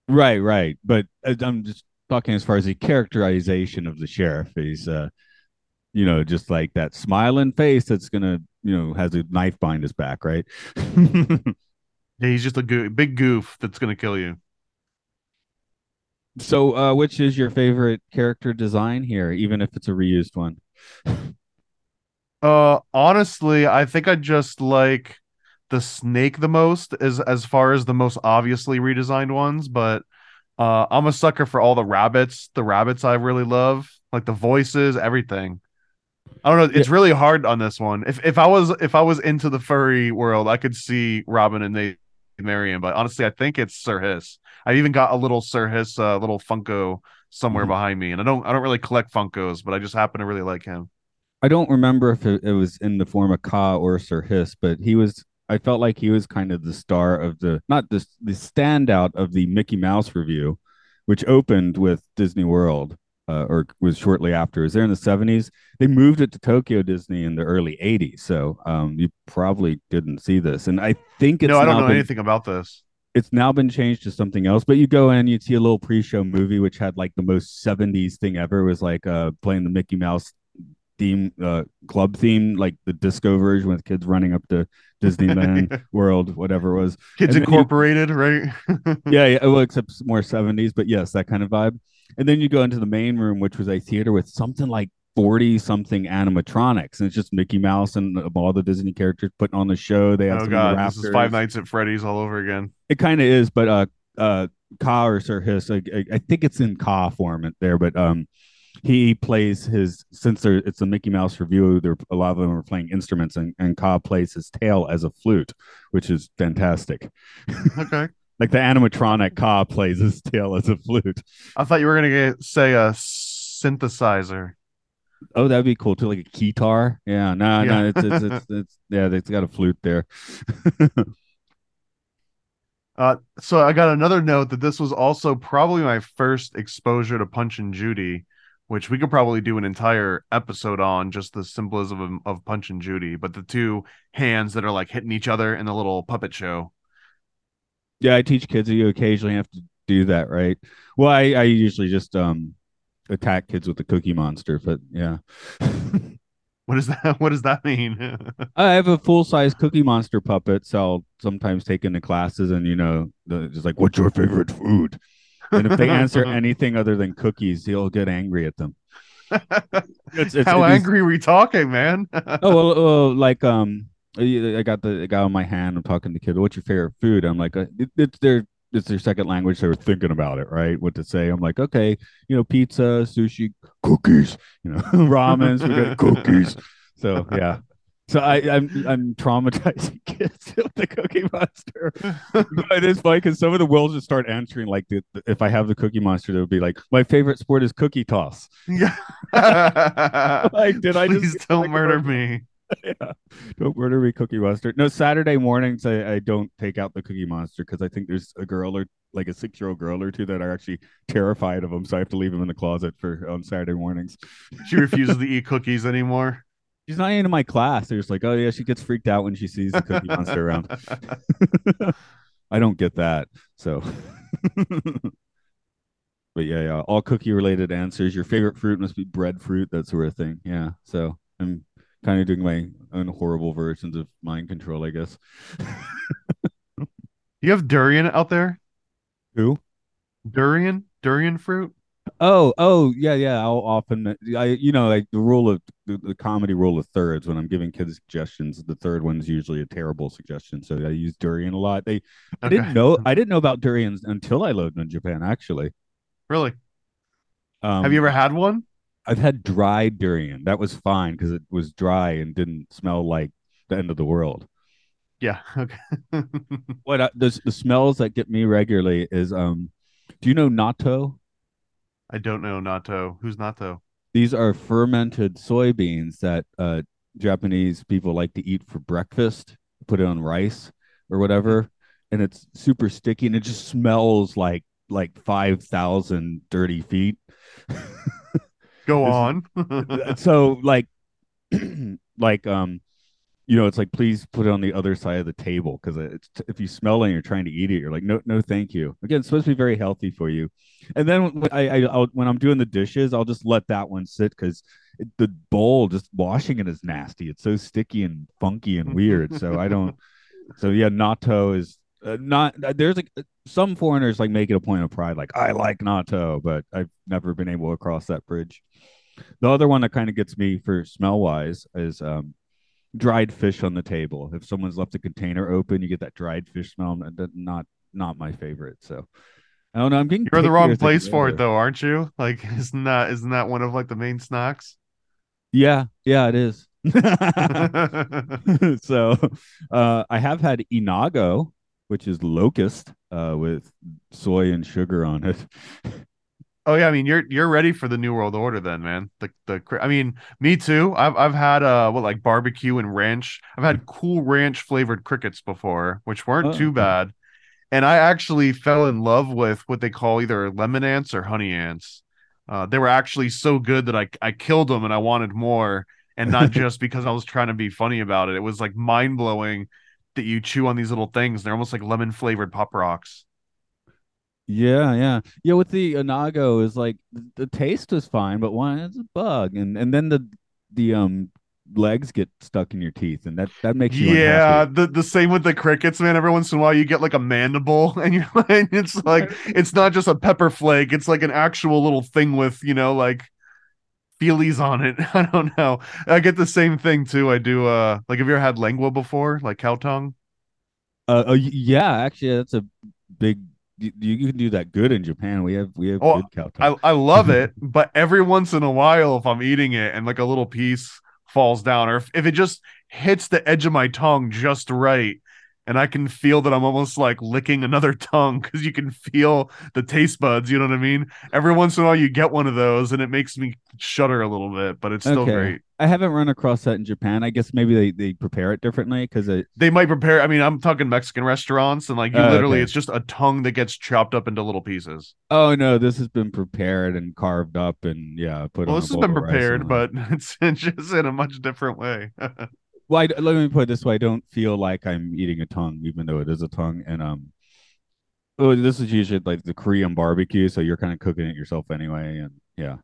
right, right. But uh, I'm just talking as far as the characterization of the sheriff. He's uh, you know, just like that smiling face that's gonna, you know, has a knife behind his back, right? Yeah, he's just a goo- big goof that's gonna kill you. so, uh, which is your favorite character design here, even if it's a reused one? Uh honestly, I think I just like the snake the most as as far as the most obviously redesigned ones, but uh I'm a sucker for all the rabbits. The rabbits I really love, like the voices, everything. I don't know, it's really hard on this one. If if I was if I was into the furry world, I could see Robin and Maid Marian, but honestly, I think it's Sir Hiss. I even got a little Sir Hiss uh, little Funko somewhere Mhm. behind me, and I don't I don't really collect Funkos, but I just happen to really like him. I don't remember if it, it was in the form of Kaa or Sir Hiss, but he was. I felt like he was kind of the star of the not the the standout of the Mickey Mouse Revue, which opened with Disney World, uh, or was shortly after. It was there in the seventies. They moved it to Tokyo Disney in the early eighties, so um, you probably didn't see this. And I think it's no, I don't know been- anything about this. it's now been changed to something else. But you go in, you'd see a little pre-show movie which had like the most '70s thing ever. It was like uh playing the Mickey Mouse theme, uh, club theme, like the disco version with kids running up to Disneyland World, whatever it was. Kids And then you- Incorporated, right? yeah, yeah, well, except more 70s, but yes, that kind of vibe. And then you go into the main room, which was a theater with something like 40 something animatronics, and it's just Mickey Mouse and all the Disney characters putting on the show. They have oh god, rafters. this is Five Nights at Freddy's all over again. It kind of is, but uh, uh, Kaa or Sir Hiss, I, I, I think it's in Kaa form there, but um, he plays his since there it's a Mickey Mouse Revue. There a lot of them are playing instruments, and and Kaa plays his tail as a flute, which is fantastic. Okay. Like the animatronic Kaa plays his tail as a flute. I thought you were gonna get say a synthesizer. Oh, that'd be cool too, like a guitar. Yeah, no, Yeah. no, it's, it's it's it's yeah, it's got a flute there. Uh, so I got another note that this was also probably my first exposure to Punch and Judy, which we could probably do an entire episode on just the symbolism of, of Punch and Judy, but the two hands that are like hitting each other in the little puppet show. yeah, I teach kids that you occasionally have to do that, right? Well, I I usually just um attack kids with the Cookie Monster, but yeah. What does that what does that mean? I have a full size Cookie Monster puppet, so I'll sometimes take into classes, and you know, the, just like, what's your favorite food? And if they answer anything other than cookies, he'll get angry at them. It's, it's, How it is- angry are we talking, man? oh well, well, like um, I got the guy on my hand. I'm talking to the kid. What's your favorite food? I'm like, uh, it, it's their it's their second language. They were thinking about it, right? What to say? I'm like, okay, you know, pizza, sushi, cookies, you know, ramen, spaghetti, cookies. So yeah. So I, I'm I'm traumatizing kids with the Cookie Monster. But it's funny because some of the will just start answering like the, if I have the Cookie Monster, they'll be like, my favorite sport is cookie toss. yeah. Like, did I just Please don't like, murder verbal- me. yeah. Don't murder me, Cookie Monster. No, Saturday mornings I, I don't take out the Cookie Monster because I think there's a girl or like a six year old girl or two that are actually terrified of him, so I have to leave him in the closet for on Saturday mornings. She refuses to eat cookies anymore. She's not into my class. They're just like, oh yeah, she gets freaked out when she sees the Cookie Monster around. I don't get that. So, but yeah, yeah, all cookie related answers. Your favorite fruit must be breadfruit, that sort of thing. Yeah. So I'm kind of doing my own horrible versions of mind control, I guess. You have durian out there? Who? Durian? Durian fruit? Oh, oh, yeah, yeah. I'll often, I, you know, like the rule of the, the comedy rule of thirds. When I'm giving kids suggestions, the third one is usually a terrible suggestion. So I use durian a lot. They, I didn't know, I didn't know about durians until I lived in Japan. Actually, Really? um, have you ever had one? I've had dried durian. That was fine because it was dry and didn't smell like the end of the world. Yeah. Okay. What I, the the smells that get me regularly is um, do you know natto? I don't know natto. Who's natto? These are fermented soybeans that uh, Japanese people like to eat for breakfast. Put it on rice or whatever, and it's super sticky and it just smells like like five thousand dirty feet. Go on. so like like um you know it's like please put it on the other side of the table because it's if you smell it and you're trying to eat it you're like no no thank you. Again it's supposed to be very healthy for you. And then when i, I I'll, when i'm doing the dishes i'll just let that one sit because the bowl just washing it is nasty. It's so sticky and funky and weird so i don't so yeah natto is uh, not there's like some foreigners like make it a point of pride like i like natto but i've never been able to cross that bridge. The other one that kind of gets me for smell wise is um, dried fish on the table. If someone's left a container open, you get that dried fish smell. and Not not my favorite. So I don't know. I'm getting You're the wrong place for it though, aren't you? Like isn't that isn't that one of like the main snacks? Yeah, yeah, it is. so uh, I have had inago, which is locust uh, with soy and sugar on it. Oh yeah, I mean you're you're ready for the new world order then, man. The the cr- I mean, me too. I've I've had uh what like barbecue and ranch. I've had cool ranch flavored crickets before, which weren't Oh, too okay. bad. And I actually fell in love with what they call either lemon ants or honey ants. Uh, they were actually so good that I I killed them and I wanted more, and not just because I was trying to be funny about it. It was like mind blowing that you chew on these little things. They're almost like lemon flavored pop rocks. Yeah, yeah, yeah. With the Inago is like the taste was fine, but one it's a bug, and and then the the um legs get stuck in your teeth, and that that makes you Yeah, unhappy. the the same with the crickets, man. Every once in a while, you get like a mandible, and you're like, it's like it's not just a pepper flake; it's like an actual little thing with you know like feelies on it. I don't know. I get the same thing too. I do. Uh, like have you ever had lengua before, like cow tongue? Uh, uh, yeah, actually, that's a big. You, you can do that good in Japan. We have we have Oh, good cow I. I love it, but every once in a while, if I'm eating it and like a little piece falls down, or if, if it just hits the edge of my tongue just right, and I can feel that I'm almost like licking another tongue because you can feel the taste buds. You know what I mean? Every once in a while, you get one of those, and it makes me shudder a little bit, but it's still Okay. great. I haven't run across that in Japan. I guess maybe they, they prepare it differently because it. They might prepare. I mean, I'm talking Mexican restaurants, and like you Oh, literally, okay. it's just a tongue that gets chopped up into little pieces. Oh no, this has been prepared and carved up and yeah, put Well, on. this has been prepared, but it's, it's just in a much different way. well, I, let me put it this way: I don't feel like I'm eating a tongue, even though it is a tongue. And um, oh, this is usually like the Korean barbecue, so you're kind of cooking it yourself anyway. And yeah,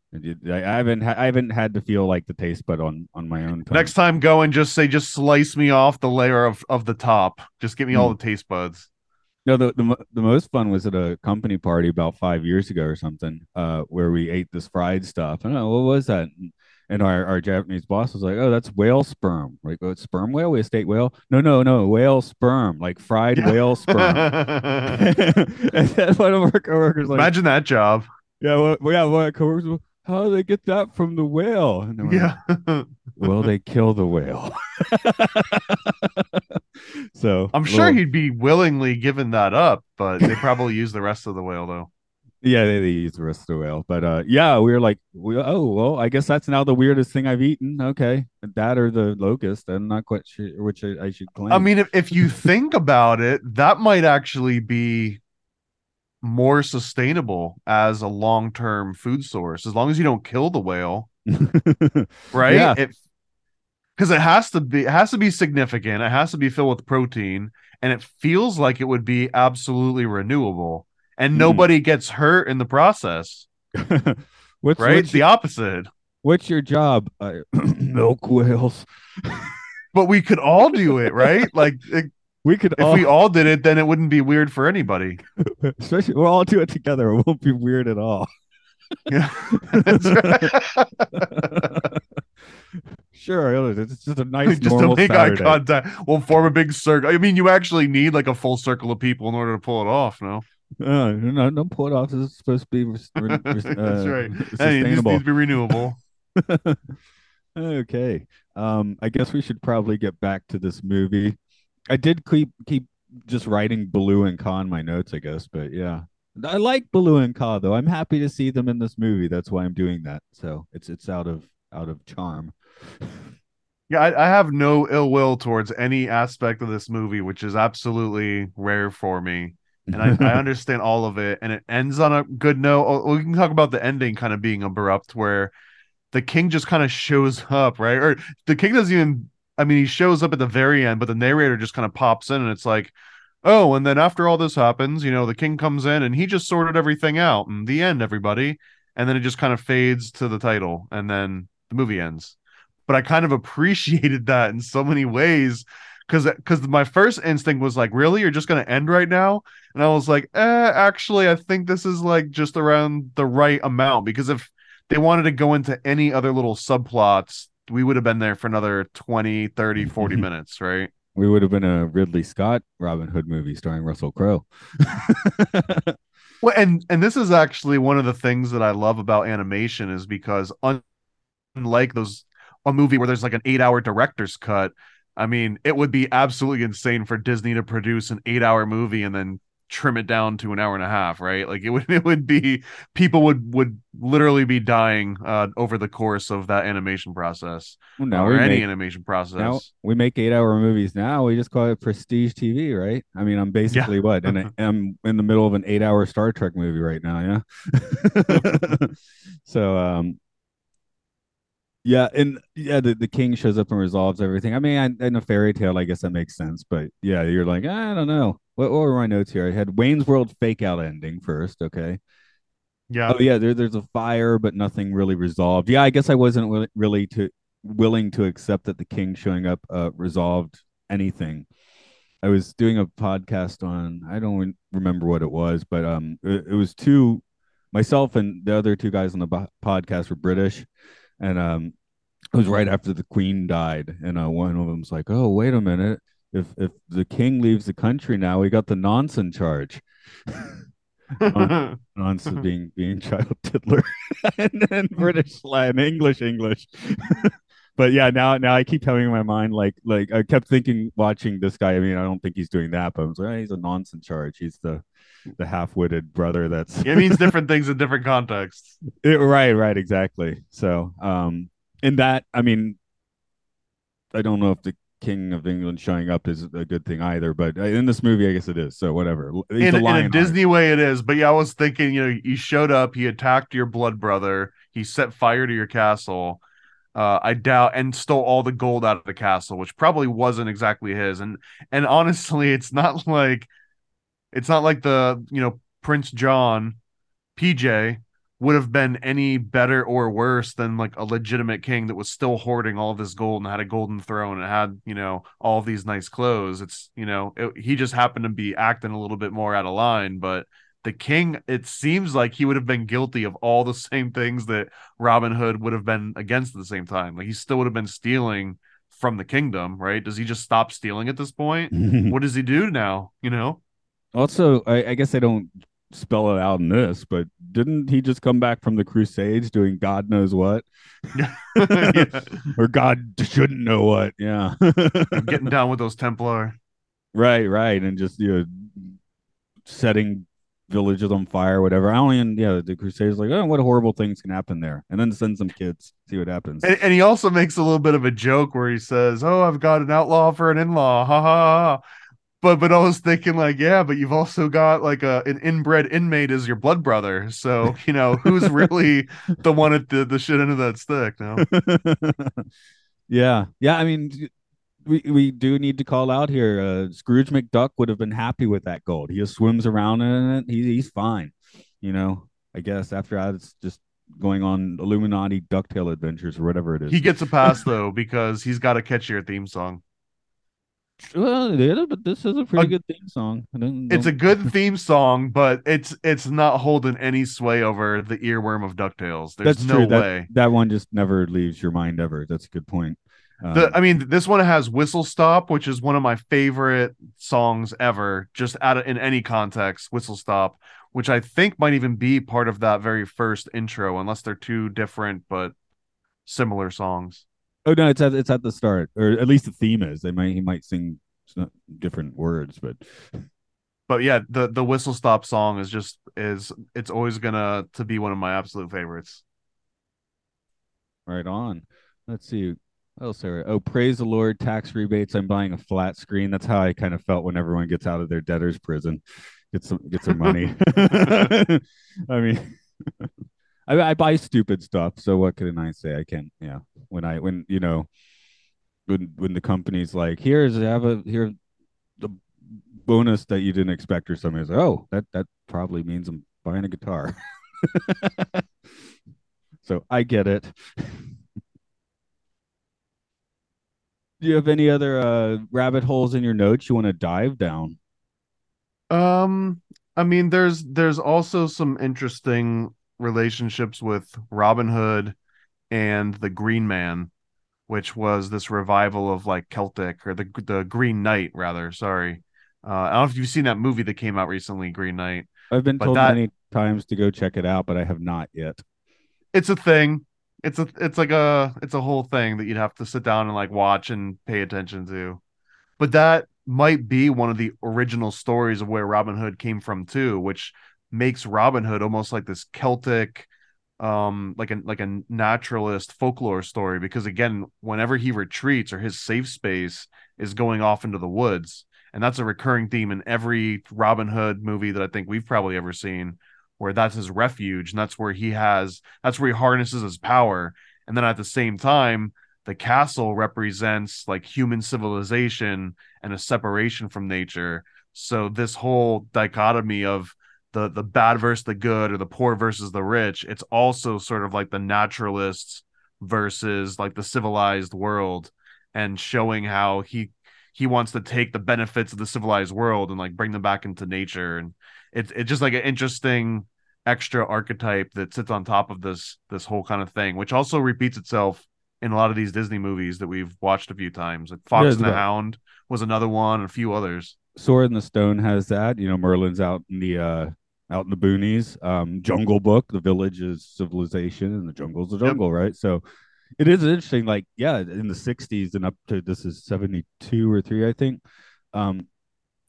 I, I haven't ha- I haven't had to feel like the taste bud on on my own tongue. Next time, go and just say, just slice me off the layer of, of the top. Just give me all Hmm. the taste buds. No, the, the the most fun was at a company party about five years ago or something, uh, where we ate this fried stuff. I don't know what was that, and, our, our Japanese boss was like, "Oh, that's whale sperm, like oh, it's sperm whale, we state whale. No, no, no, whale sperm, like fried Yeah. whale sperm." and then one of our coworkers like, Imagine that job. "Yeah, well, yeah, one of coworkers, how do they get that from the whale?" And they like, Yeah. well, they kill the whale. so I'm sure little- he'd be willingly given that up, but they probably use the rest of the whale, though. Yeah, they, they use the rest of the whale. But uh yeah, we were like, we, oh well, I guess that's now the weirdest thing I've eaten. Okay. That or the locust. I'm not quite sure which I, I should claim. I mean, if, if you think about it, that might actually be more sustainable as a long term food source, as long as you don't kill the whale. right? Yeah. It because it has to be it has to be significant. It has to be filled with protein, and it feels like it would be absolutely renewable, and Mhm. nobody gets hurt in the process. what's, Right? what's, the opposite. what's your job? Uh, milk whales. But we could all do it, right? Like it- We could if all, we all did it, then it wouldn't be weird for anybody. especially we'll all do it together. It won't be weird at all. Yeah. That's right. sure, it's just a nice Just normal to make Saturday. eye contact. We'll form a big circle. I mean, you actually need like a full circle of people in order to pull it off. No, Uh, no, don't pull it off. This is supposed to be res- re- res- That's uh, right. Hey, it just sustainable. needs to be renewable. okay. Um, I guess we should probably get back to this movie. I did keep keep just writing Baloo and Kaa in my notes, I guess, but yeah. I like Baloo and Kaa though. I'm happy to see them in this movie. That's why I'm doing that. So it's it's out of out of charm. Yeah, I, I have no ill will towards any aspect of this movie, which is absolutely rare for me. And I, I understand all of it, and it ends on a good note. Oh, We can talk about the ending kind of being abrupt, where the king just kind of shows up, right? Or the king doesn't even. I mean, he shows up at the very end, but the narrator just kind of pops in, and it's like, oh, and then after all this happens, you know, the king comes in and he just sorted everything out, and the end, everybody. And then it just kind of fades to the title, and then the movie ends but I kind of appreciated that in so many ways because because my first instinct was like, really, you're just gonna end right now, and I was like, eh, actually, I think this is like just around the right amount because if they wanted to go into any other little subplots, we would have been there for another 20, 30, 40 minutes, right? we would have been a Ridley Scott Robin Hood movie starring Russell Crowe. Well, and and this is actually one of the things that I love about animation is because unlike those a movie where there's like an eight hour director's cut, I mean, it would be absolutely insane for Disney to produce an eight hour movie and then trim it down to an hour and a half, right? Like it would it would be people would would literally be dying uh, over the course of that animation process Well, now or any make, animation process. we make eight hour movies now. We just call it prestige TV, right? I mean, I'm basically what, and I'm in the middle of an eight hour Star Trek movie right now, yeah. so, um, Yeah, and yeah, the, the king shows up and resolves everything. I mean, I, in a fairy tale, I guess that makes sense, but yeah, you're like, I don't know. What, what were my notes here? I had Wayne's World fake out ending first. Okay. Yeah. Oh yeah, there, there's a fire, but nothing really resolved. Yeah, I guess I wasn't really to willing to accept that the king showing up uh, resolved anything. I was doing a podcast on I don't remember what it was, but um, it, it was two myself and the other two guys on the bo- podcast were British, and um, it was right after the Queen died, and uh, one of them's like, "Oh, wait a minute." If if the king leaves the country now, we got the nonsense charge. nonsense being being child tiddler and then British slang, English English. but yeah, now now I keep having in my mind like like I kept thinking watching this guy. I mean, I don't think he's doing that, but I was like, oh, he's a nonsense charge. He's the the half-witted brother that's it means different things in different contexts. it, right, right, exactly. So um in that, I mean, I don't know if the King of England showing up is a good thing either, but uh, in this movie, I guess it is. So whatever. In, a in a Disney way, it is. But yeah, I was thinking, you know, he showed up, he attacked your blood brother, he set fire to your castle. Uh, I doubt and stole all the gold out of the castle, which probably wasn't exactly his. And and honestly, it's not like it's not like the you know Prince John, PJ would have been any better or worse than like a legitimate king that was still hoarding all of this gold and had a golden throne and had you know all these nice clothes. It's you know it, he just happened to be acting a little bit more out of line, but the king it seems like he would have been guilty of all the same things that Robin Hood would have been against at the same time. Like he still would have been stealing from the kingdom, right? Does he just stop stealing at this point? what does he do now? You know? Also, I, I guess I don't spell it out in this, but didn't he just come back from the Crusades doing God knows what? Or God shouldn't know what? Yeah. Getting down with those Templar. right, right. And just, you know, setting villages on fire, whatever. I don't even, yeah, the Crusades like, oh, what horrible things can happen there. And then send some kids, see what happens. And, and he also makes a little bit of a joke where he says, "Oh, I've got an outlaw for an in-law." Ha ha. ha. But but I was thinking like, yeah, but you've also got like a an inbred inmate as your blood brother. So you know who's really the one at the the shit end of that stick? No, yeah. Yeah. I mean, we, we do need to call out here. Uh, Scrooge McDuck would have been happy with that gold. He just swims around in it. He, he's fine. You know, I guess after that, it's just going on Illuminati DuckTales adventures or whatever it is. he gets a pass though because he's got a catchier theme song. Well, it is, but this is a pretty Uh, good theme song. I don't- It's a good theme song, but it's it's not holding any sway over the earworm of Ducktales. There's That's no true. That- way. That one just never leaves your mind ever. That's a good point. Um, The, I mean, this one has "Whistle Stop," which is one of my favorite songs ever. Just out of, in any context, "Whistle Stop," which I think might even be part of that very first intro, unless they're two different but similar songs. Oh no, it's at it's at the start, or at least the theme is. They might he might sing uh, different words, but But yeah, the the "Whistle Stop" song is just is it's always gonna to be one of my absolute favorites. Right on. Let's see. Oh, there? Oh, praise the Lord, tax rebates. I'm buying a flat screen. That's how I kind of felt when everyone gets out of their debtor's prison, gets some gets some money. I mean, I, I buy stupid stuff. So what can I say? I can't. Yeah. When I when you know when when the company's like, here's have a here the bonus that you didn't expect, or something. It's like, oh, that that probably means I'm buying a guitar. so I get it. Do you have any other uh, rabbit holes in your notes you want to dive down? Um, I mean, there's there's also some interesting relationships with Robin Hood and the Green Man, which was this revival of like Celtic or the the Green Knight rather. Sorry, uh, I don't know if you've seen that movie that came out recently, Green Knight. I've been But told that- many times to go check it out, but I have not yet. It's a thing. It's a it's like a it's a whole thing that you'd have to sit down and like watch and pay attention to. But that might be one of the original stories of where Robin Hood came from too, which makes Robin Hood almost like this Celtic um like a like a naturalist folklore story because again whenever he retreats or his safe space is going off into the woods. And that's a recurring theme in every Robin Hood movie that I think we've probably ever seen where that's his refuge and that's where he has that's where he harnesses his power. And then at the same time the castle represents like human civilization and a separation from nature. So this whole dichotomy of the the bad versus the good or the poor versus the rich it's also sort of like the naturalists versus like the civilized world and showing how he he wants to take the benefits of the civilized world and like bring them back into nature. And it's it's just like an interesting extra archetype that sits on top of this this whole kind of thing which also repeats itself in a lot of these disney movies that we've watched a few times. Like fox Yeah, and the the- hound was another one and a few others. Sword in the Stone has that. You know, Merlin's out in the uh out in the boonies. Um Jungle Book, the village is civilization and the jungle's the Yep. jungle, right? So it is interesting, like, yeah, in the sixties and up to this is seventy two or three, I think. Um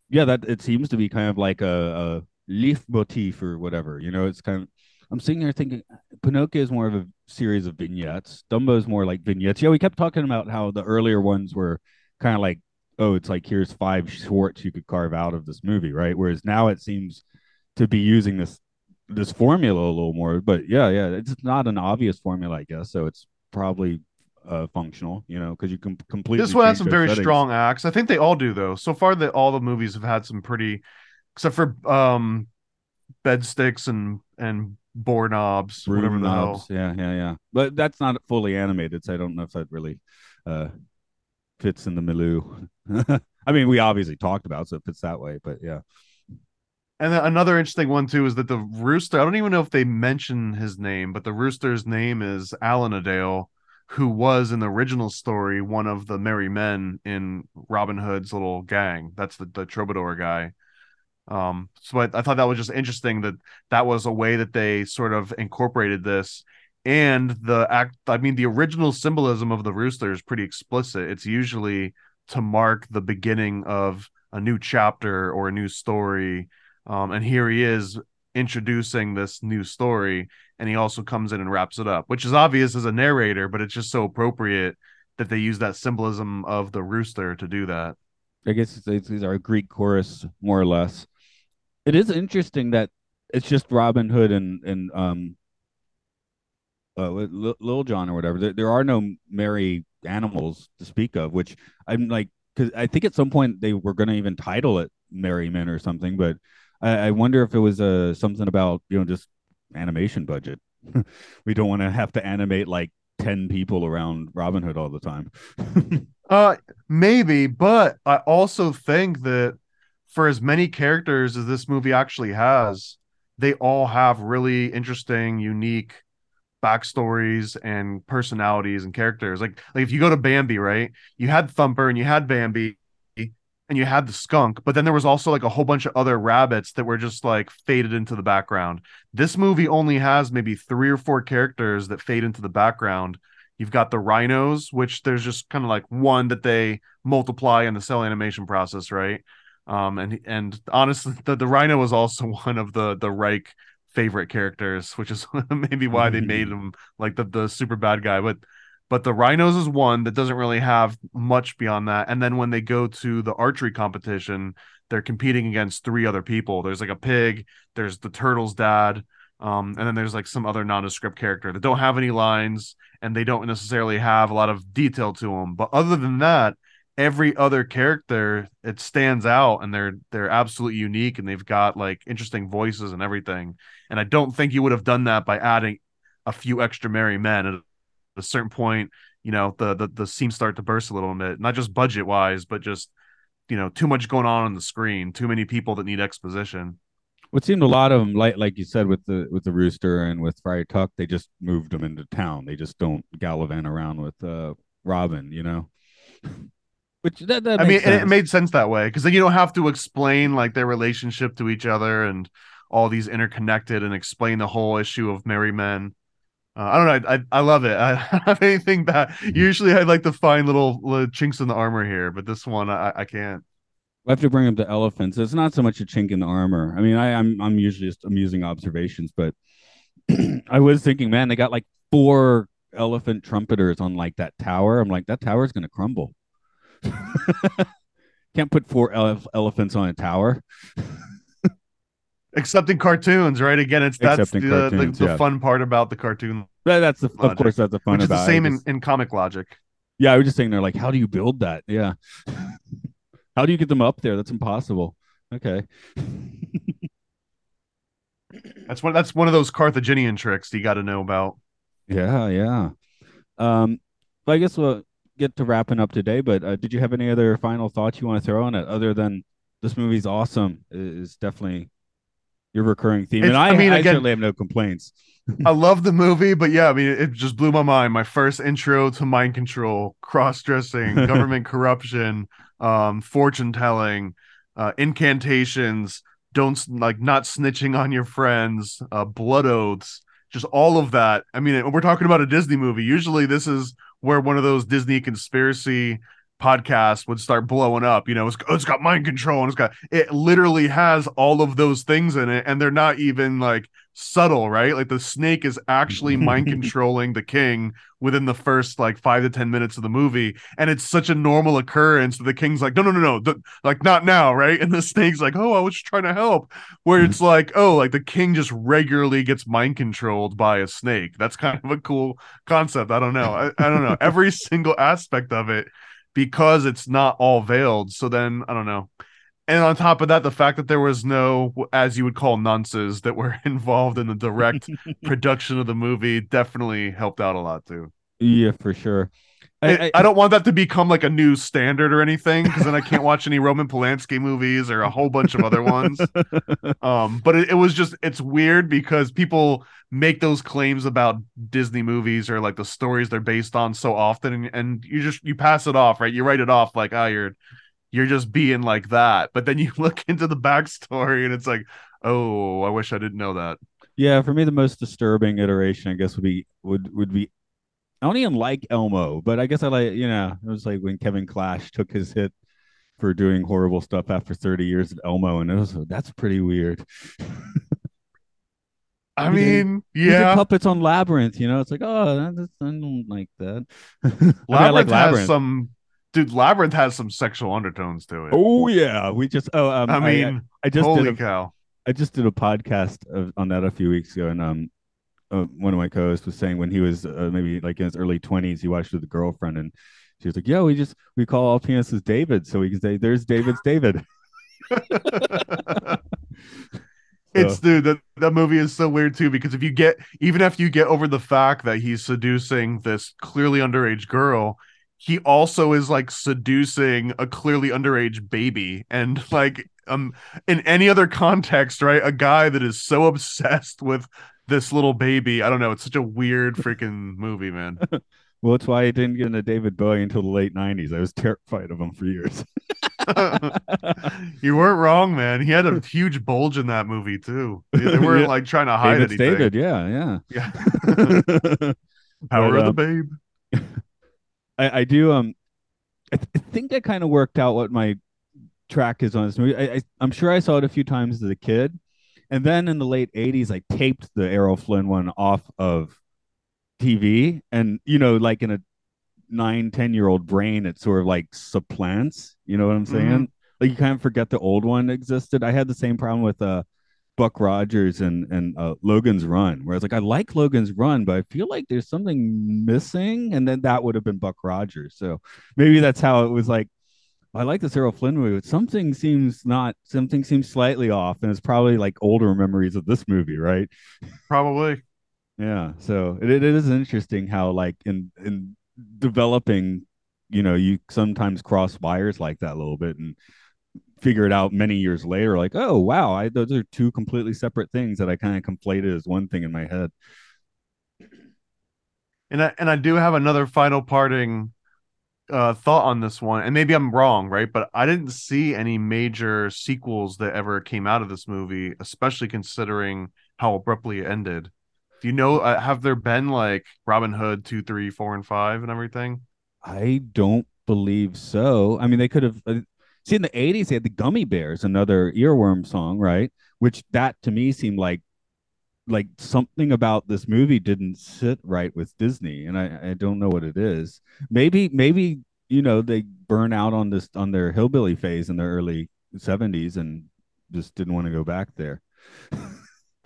yeah, that it seems to be kind of like a, a leitmotif or whatever. You know, it's kind of I'm sitting here thinking Pinocchio is more of a series of vignettes. Dumbo is more like vignettes. Yeah, we kept talking about how the earlier ones were kind of like oh, it's like here's five shorts you could carve out of this movie, right? Whereas now it seems to be using this this formula a little more. But yeah, yeah, it's not an obvious formula, I guess. So it's probably uh functional, you know, because you can completely. this one has some very settings. strong acts i think they all do though so far that all the movies have had some pretty except for um bed sticks and and boar knobs whatever broom the hell knobs. Yeah, yeah, yeah. But that's not fully animated, so I don't know if that really uh fits in the milieu. I mean, we obviously talked about, it, so it fits that way. But yeah, And another interesting one too is that the rooster. I don't even know if they mention his name, but the rooster's name is Alan-a-Dale, who was in the original story one of the merry men in Robin Hood's little gang. That's the the troubadour guy. Um, so I, I thought that was just interesting that that was a way that they sort of incorporated this. And the act, I mean, the original symbolism of the rooster is pretty explicit. It's usually to mark the beginning of a new chapter or a new story um, and here he is introducing this new story, and he also comes in and wraps it up, which is obvious as a narrator, but it's just so appropriate that they use that symbolism of the rooster to do that. I guess it's, it's, it's Greek chorus, more or less. It is interesting that it's just Robin Hood and and um, uh, Li- Little John or whatever. There, there are no merry animals to speak of, which I'm like, because I think at some point they were going to even title it Merry Men or something, but I, I wonder if it was uh something about you know just animation budget. we don't want to have to animate like ten people around Robin Hood all the time. Uh, maybe, but I also think that for as many characters as this movie actually has, they all have really interesting, unique backstories and personalities and characters. Like, like if you go to Bambi, right? You had Thumper and you had Bambi and you had the skunk, but then there was also like a whole bunch of other rabbits that were just like faded into the background. This movie only has maybe three or four characters that fade into the background. You've got the rhinos, which there's just kind of like one that they multiply in the cell animation process, right? Um, and and honestly, the, the rhino was also one of the the Reich favorite characters, which is maybe why they made him like the the super bad guy. But but the rhinos is one that doesn't really have much beyond that. And then when they go to the archery competition, they're competing against three other people. There's like a pig, there's the turtle's dad, um, and then there's like some other nondescript character that don't have any lines and they don't necessarily have a lot of detail to them. But other than that, every other character it stands out and they're they're absolutely unique and they've got like interesting voices and everything. And I don't think you would have done that by adding a few extra merry men a certain point. You know, the the the seams start to burst a little bit, not just budget wise, but just you know, too much going on on the screen, too many people that need exposition. What seemed a lot of them, like like you said with the with the rooster and with Friar Tuck, they just moved them into town. They just don't gallivant around with uh, Robin, you know. Which that, that I mean, and it made sense that way because then you don't have to explain like their relationship to each other and all these interconnected and explain the whole issue of merry men. Uh, I don't know. I, I, I love it. I don't have anything bad. Usually, I'd like to find little, little chinks in the armor here, but this one, I, I can't. I have to bring up the elephants. It's not so much a chink in the armor. I mean, I, I'm I'm usually just amusing observations, but I was thinking, man, they got like four elephant trumpeters on like that tower. I'm like, that tower's gonna crumble. Can't put four ele- elephants on a tower. Except in cartoons, right? Again, it's that's the, in the, the yeah. fun part about the cartoon, That- that's the of Logic, course that's the fun which is the same in, in comic logic. yeah, I was just saying they're like, how do you build that? Yeah. how do you get them up there? That's impossible. Okay. That's one. That's one of those Carthaginian tricks you got to know about. Yeah, yeah. Um, but I guess we'll get to wrapping up today. But uh, did you have any other final thoughts you want to throw on it, other than this movie's awesome? i- Is definitely your recurring theme, and I, I mean, I again- certainly have no complaints. I love the movie, but yeah, I mean, it just blew my mind. My first intro to mind control, cross dressing, government corruption, um, fortune telling, uh, incantations, don't like not snitching on your friends, uh, blood oaths, just all of that. I mean, we're talking about a Disney movie. Usually, this is where one of those Disney conspiracy podcasts would start blowing up. You know, it's, oh, it's got mind control and it's got it literally has all of those things in it, and they're not even like subtle, right? Like the snake is actually mind controlling the king within the first like five to ten minutes of the movie, and it's such a normal occurrence that the king's like, no, no, no, no, th- like not now, right? And the snake's like, oh, I was just trying to help. Where it's mm-hmm. like, oh, like the king just regularly gets mind controlled by a snake. That's kind of a cool concept. I don't know. I, I don't know. Every single aspect of it because it's not all veiled. So then I don't know. And on top of that, the fact that there was no, as you would call, nonces that were involved in the direct production of the movie definitely helped out a lot too. Yeah, for sure. I, I, don't want that to become like a new standard or anything because then I can't watch any Roman Polanski movies or a whole bunch of other ones. Um, but it, it was just it's weird because people make those claims about Disney movies or like the stories they're based on so often, and, and you just you pass it off, right? You write it off like, oh, you're you're just being like that. But then you look into the backstory and it's like, oh, I wish I didn't know that. Yeah, for me, the most disturbing iteration, I guess, would be would would be. I don't even like Elmo, but I guess I like you know it was like when Kevin Clash took his hit for doing horrible stuff after 30 years at Elmo, and it was that's pretty weird. I mean, yeah, puppets on Labyrinth, you know. It's like, oh, I don't like that. Labyrinth, I like has some dude. Labyrinth has some sexual undertones to it. Oh yeah, we just. Oh, um, I I mean, I, just holy did a, cow! I just did a podcast of, on that a few weeks ago, and um, uh, one of my co-hosts was saying when he was uh, maybe like in his early twenties, he watched with a girlfriend, and she was like, "Yeah, we just we call all penises David, so we can say there's David's David." It's dude that that movie is so weird too because if you get even after you get over the fact that he's seducing this clearly underage girl, he also is like seducing a clearly underage baby and like um in any other context, right? A guy that is so obsessed with this little baby. I don't know, it's such a weird freaking movie, man. well, that's why I didn't get into David Bowie until the late '90s. I was terrified of him for years. you weren't wrong, man. He had a huge bulge in that movie too. They, weren't Yeah. like trying to hide David's anything. David, yeah, yeah. Yeah. But, Power of the um, babe. I, I do um I, th- I think I kind of worked out what my track is on this movie. I, I I'm sure I saw it a few times as a kid. And then in the late 80s I taped the Errol Flynn one off of TV and you know like in a nine, 10 year old brain it sort of like supplants, you know what I'm saying? Like you kind of forget the old one existed. I had the same problem with uh Buck Rogers and and uh, Logan's Run, where I was like, I like Logan's Run, but I feel like there's something missing, and then that would have been Buck Rogers. So maybe that's how it was like. I like the Errol Flynn movie, but something seems not. Something seems slightly off, and it's probably like older memories of this movie, right? Probably. Yeah. So it, it is interesting how like in in developing, you know, you sometimes cross wires like that a little bit and figure it out many years later like oh wow I, those are two completely separate things that i kind of conflated as one thing in my head And I and I do have another final parting uh thought on this one. And maybe I'm wrong, right? But I didn't see any major sequels that ever came out of this movie, especially considering how abruptly it ended. Do you know uh, have there been like Robin Hood 2, 3, 4 and 5 and everything? i don't believe so i mean they could have uh, see in the 80s they had the Gummi Bears another earworm song right which that to me seemed like like something about this movie didn't sit right with disney and i i don't know what it is maybe maybe you know they burn out on this on their hillbilly phase in the early 70s and just didn't want to go back there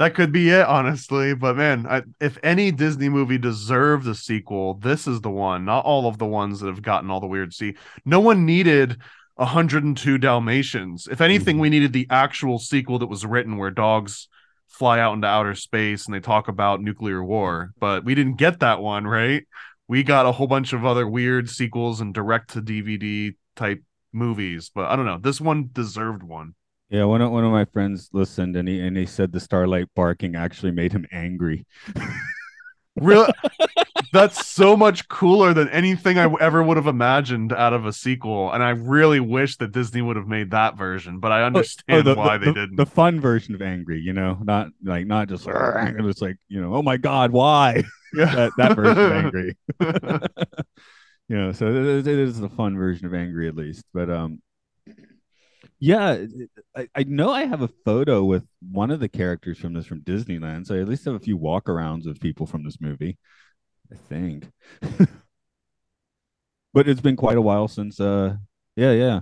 That could be it, honestly. But man, I, if any Disney movie deserved a sequel, this is the one. Not all of the ones that have gotten all the weird. See, no one needed 102 Dalmatians. If anything, Mhm. we needed the actual sequel that was written where dogs fly out into outer space and they talk about nuclear war. But we didn't get that one, right? We got a whole bunch of other weird sequels and direct to DVD type movies. But I don't know. This one deserved one. Yeah, one of one of my friends listened and he and he said the starlight barking actually made him angry. Real that's so much cooler than anything I ever would have imagined out of a sequel. And I really wish that Disney would have made that version, but I understand the, why the- they the- didn't. The fun version of angry, you know, not like not just it was like, you know, oh my god, why? yeah. that that version of angry. you know, so it, it is the fun version of angry at least. But um yeah, I, I know I have a photo with one of the characters from this from Disneyland. So I at least have a few walkarounds of people from this movie. I think. but it's been quite a while since uh yeah, yeah.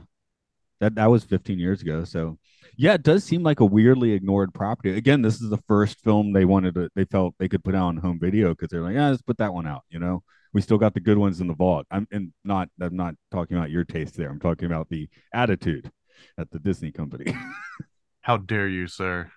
That that was 15 years ago. So yeah, it does seem like a weirdly ignored property. Again, this is the first film they wanted to they felt they could put out on home video because they're like, yeah, let's put that one out, you know. We still got the good ones in the vault. I'm and not I'm not talking about your taste there. I'm talking about the attitude at the Disney company. How dare you, sir?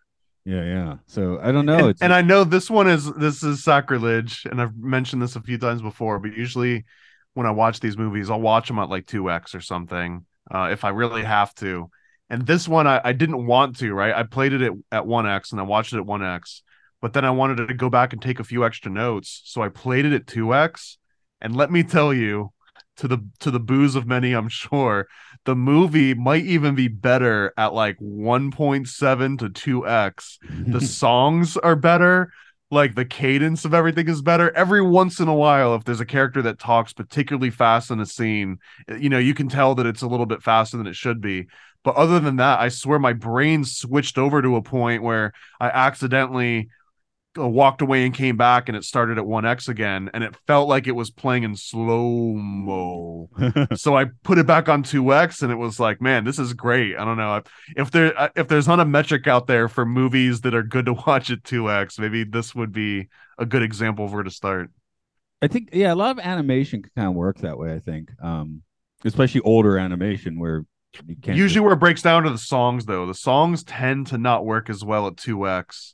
yeah, yeah. So I don't know. and, it's and I know this one is this is sacrilege, and I've mentioned this a few times before, but usually when I watch these movies, I'll watch them at like 2x or something, uh, if I really have to. And this one I, I didn't want to, right? I played it at, at 1x and I watched it at 1x, but then I wanted to go back and take a few extra notes. So I played it at 2x. And let me tell you, to the to the boos of many, I'm sure, the movie might even be better at like 1.7 to 2x the songs are better. Like the cadence of everything is better. Every once in a while if there's a character that talks particularly fast in a scene you know you can tell that it's a little bit faster than it should be. But other than that i swear my brain switched over to a point where i accidentally walked away and came back and it started at 1x again and it felt like it was playing in slow mo so I put it back on 2x and it was like, man, this is great. I don't know if, there uh, if there's not a metric out there for movies that are good to watch at 2x, maybe this would be a good example for where to start. I think yeah, a lot of animation can kind of work that way. I think, um, especially older animation where you can't Usually where it breaks down to the songs though, the songs tend to not work as well at 2x.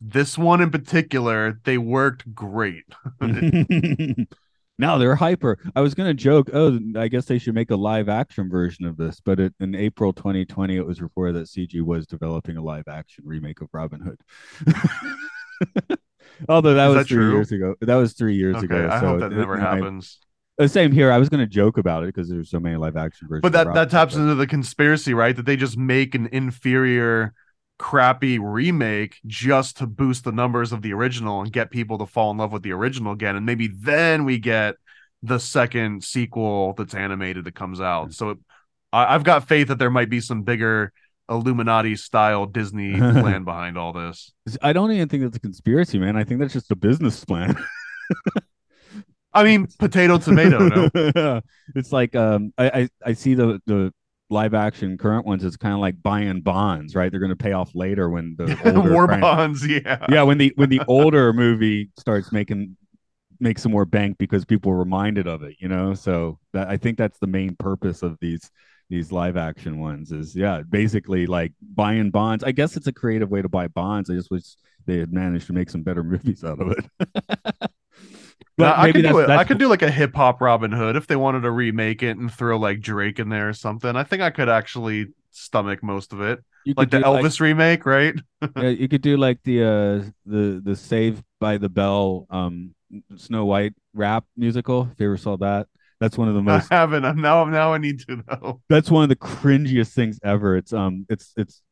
This one in particular, they worked great. now they're hyper. I was gonna joke. Oh, I guess they should make a live action version of this. But it, in April 2020, it was reported that CG was developing a live action remake of Robin Hood. Although that Is was that three true? years ago. That was three years Okay, ago. I so hope that it- never and I- happens. uh, same here. I was gonna joke about it because there's so many live action versions. But that that taps into the conspiracy, right? That they just make an inferior, crappy remake just to boost the numbers of the original and get people to fall in love with the original again, and maybe then we get the second sequel that's animated that comes out. So it, I, I've got faith that there might be some bigger Illuminati style Disney plan behind all this. I don't even think that's a conspiracy, man. I think that's just a business plan. I mean, potato tomato. No, it's like um I, I I see the the live action current ones it's kind of like buying bonds right? They're going to pay off later when the older war bonds. Yeah, yeah when the when the older movie starts making make some more bank because people are reminded of it you know? So that i think that's the main purpose of these these live action ones is yeah basically like buying bonds. I guess it's a creative way to buy bonds. I just wish they had managed to make some better movies out of it Now, I maybe could do it. I that's could do like a hip hop Robin Hood if they wanted to remake it and throw like Drake in there or something. I think I could actually stomach most of it, you could like the do, Elvis remake, right? yeah, you could do like the uh the the Save by the Bell um Snow White rap musical. If you ever saw that, that's one of the most. I haven't. I'm now. Now I need to know. that's one of the cringiest things ever. It's um it's it's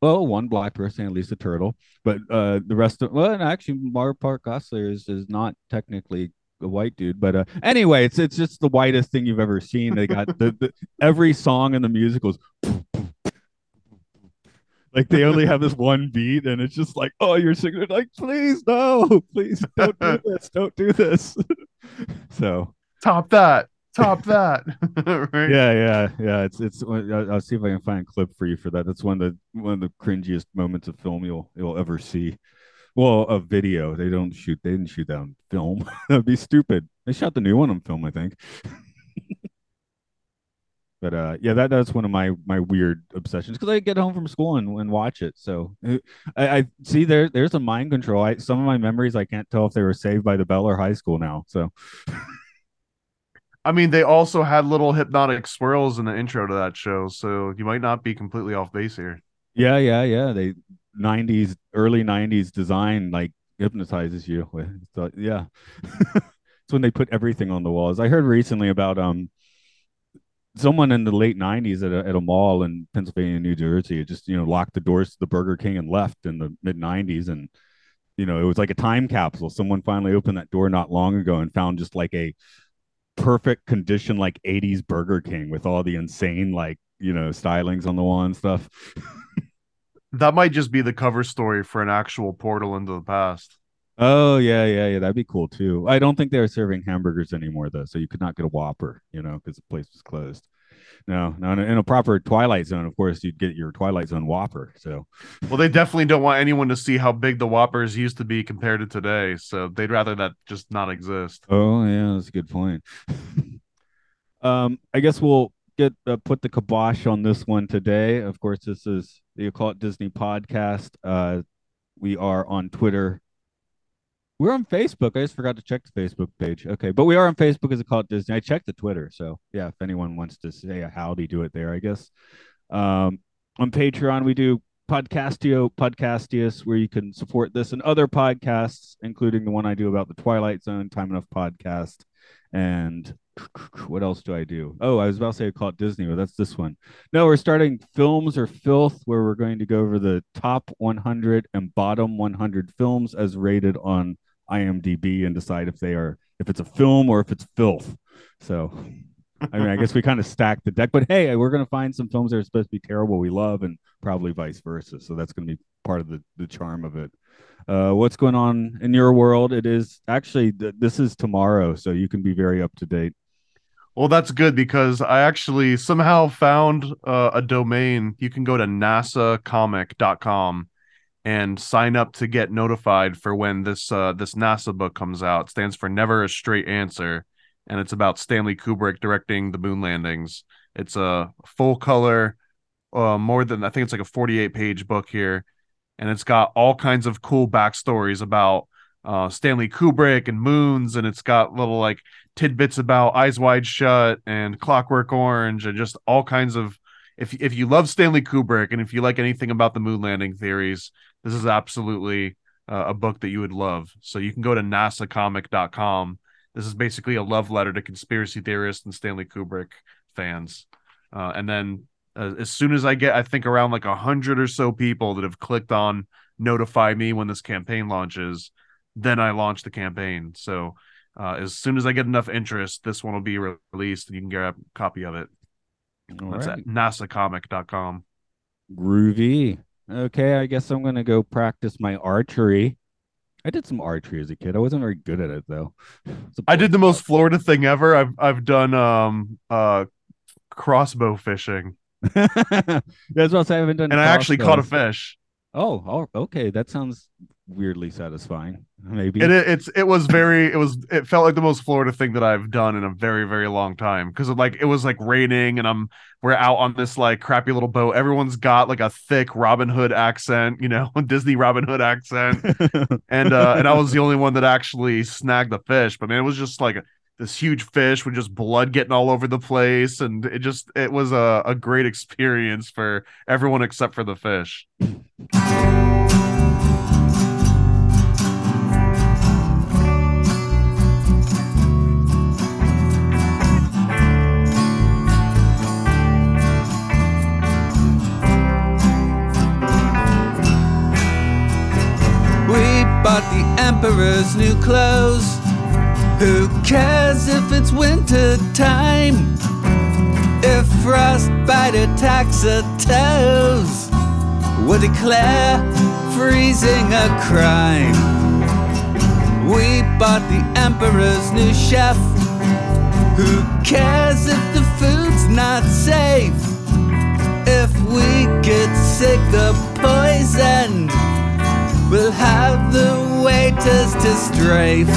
well one black person at least a turtle, but uh the rest of well and actually Mark-Paul Gosselaar is is not technically a white dude, but uh anyway, it's it's just the whitest thing you've ever seen. They got the, the every song in the musicals. Like they only have this one beat, and it's just like, oh, you're singing it like, please no, please don't do this, don't do this. so Top that. Top that. right? Yeah, yeah, yeah. It's it's. I'll I'll see if I can find a clip for you for that. That's one of the one of the cringiest moments of film you'll you'll ever see. Well, a video. They don't shoot. They didn't shoot that on film. That'd be stupid. They shot the new one on film, I think. but uh, yeah, that that's one of my my weird obsessions because I get home from school and, and watch it. So uh, I, I see there there's a mind control. I some of my memories I can't tell if they were saved by the bell or high school now. So I mean, they also had little hypnotic swirls in the intro to that show, so you might not be completely off base here. yeah, yeah, yeah. They '90s, early '90s design like hypnotizes you. So, yeah, it's when they put everything on the walls. I heard recently about um someone in the late '90s at a, at a mall in Pennsylvania, New Jersey, just you know locked the doors to the Burger King and left in the mid '90s, and you know it was like a time capsule. Someone finally opened that door not long ago and found just like a perfect condition like 80s Burger King with all the insane like you know stylings on the wall and stuff. That might just be the cover story for an actual portal into the past. Oh yeah, yeah, yeah. That'd be cool too. I don't think they're serving hamburgers anymore though, so you could not get a Whopper, you know, because the place was closed. No, no, in a, in a proper Twilight Zone, of course, you'd get your Twilight Zone Whopper. So Well, they definitely don't want anyone to see how big the Whoppers used to be compared to today, so they'd rather that just not exist. Oh yeah, that's a good point. um, I guess we'll get uh, put the kibosh on this one today. Of course, this is the Occult Disney podcast. Uh, we are on Twitter. We're on Facebook. I just forgot to check the Facebook page. Okay, but we are on Facebook as Occult Disney. I checked the Twitter, so yeah, if anyone wants to say a howdy, do it there. I guess. Um, on Patreon, we do Podcastio Podcastius, where you can support this and other podcasts, including the one I do about the Twilight Zone, Time Enough podcast, and what else do I do? Oh, I was about to say call it Disney, but that's this one. No, we're starting Films or Filth, where we're going to go over the top 100 and bottom 100 films as rated on IMDb and decide if they are if it's a film or if it's filth. So I mean, I guess we kind of stacked the deck, but hey, we're going to find some films that are supposed to be terrible we love, and probably vice versa. So that's going to be part of the the charm of it. Uh, what's going on in your world? It is actually th- this is tomorrow, so you can be very up to date. Well, that's good because I actually somehow found uh, a domain. You can go to nasacomic.com and sign up to get notified for when this uh, this NASA book comes out. It stands for Never a Straight Answer, and it's about Stanley Kubrick directing the moon landings. It's a full color, uh, more than I think it's like a 48 page book here, and it's got all kinds of cool backstories about uh, Stanley Kubrick and moons, and it's got little like tidbits about Eyes Wide Shut and Clockwork Orange, and just all kinds of. If if you love Stanley Kubrick and if you like anything about the moon landing theories, this is absolutely uh, a book that you would love. So you can go to nasacomic.com. This is basically a love letter to conspiracy theorists and Stanley Kubrick fans. Uh, and then uh, as soon as I get, I think around like a hundred or so people that have clicked on notify me when this campaign launches, then I launch the campaign. So uh, as soon as I get enough interest, this one will be re- released and you can grab a copy of it. All That's right. at nasacomic.com. Groovy. Okay, I guess I'm gonna go practice my archery. I did some archery as a kid. I wasn't very good at it though. I did the most Florida thing ever. I've I've done um uh crossbow fishing, That's what. I haven't done. and I actually caught a fish. Oh, oh, okay. That sounds weirdly satisfying. Maybe. It, it's it was very it was it felt like the most Florida thing that I've done in a very very long time because like it was like raining and I'm we're out on this like crappy little boat. Everyone's got like a thick Robin Hood accent, you know, Disney Robin Hood accent, and uh and I was the only one that actually snagged the fish. But man, it was just like this huge fish with just blood getting all over the place, and it just it was a a great experience for everyone except for the fish. Emperor's new clothes. Who cares if it's winter time? If frostbite attacks our toes, we'll declare freezing a crime. We bought the Emperor's new chef. Who cares if the food's not safe? If we get sick, the poison will have the waiters to strafe.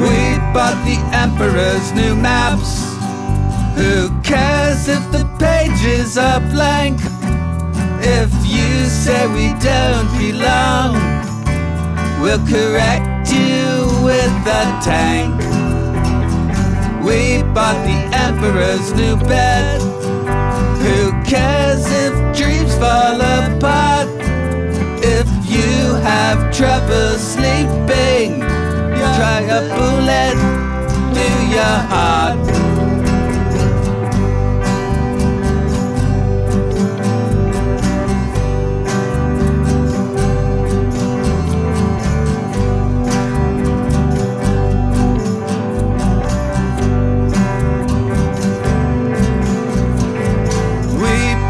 We bought the Emperor's new maps. Who cares if the pages are blank? If you say we don't belong, we'll correct you with a tank. We bought the Emperor's new bed. Who cares if dreams fall apart? If you have trouble sleeping, try a bullet through your heart.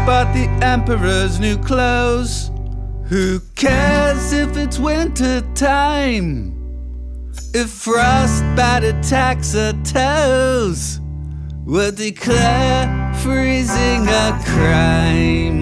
Bought the Emperor's new clothes. Who cares if it's winter time? If frostbite attacks our toes, we'll declare freezing a crime.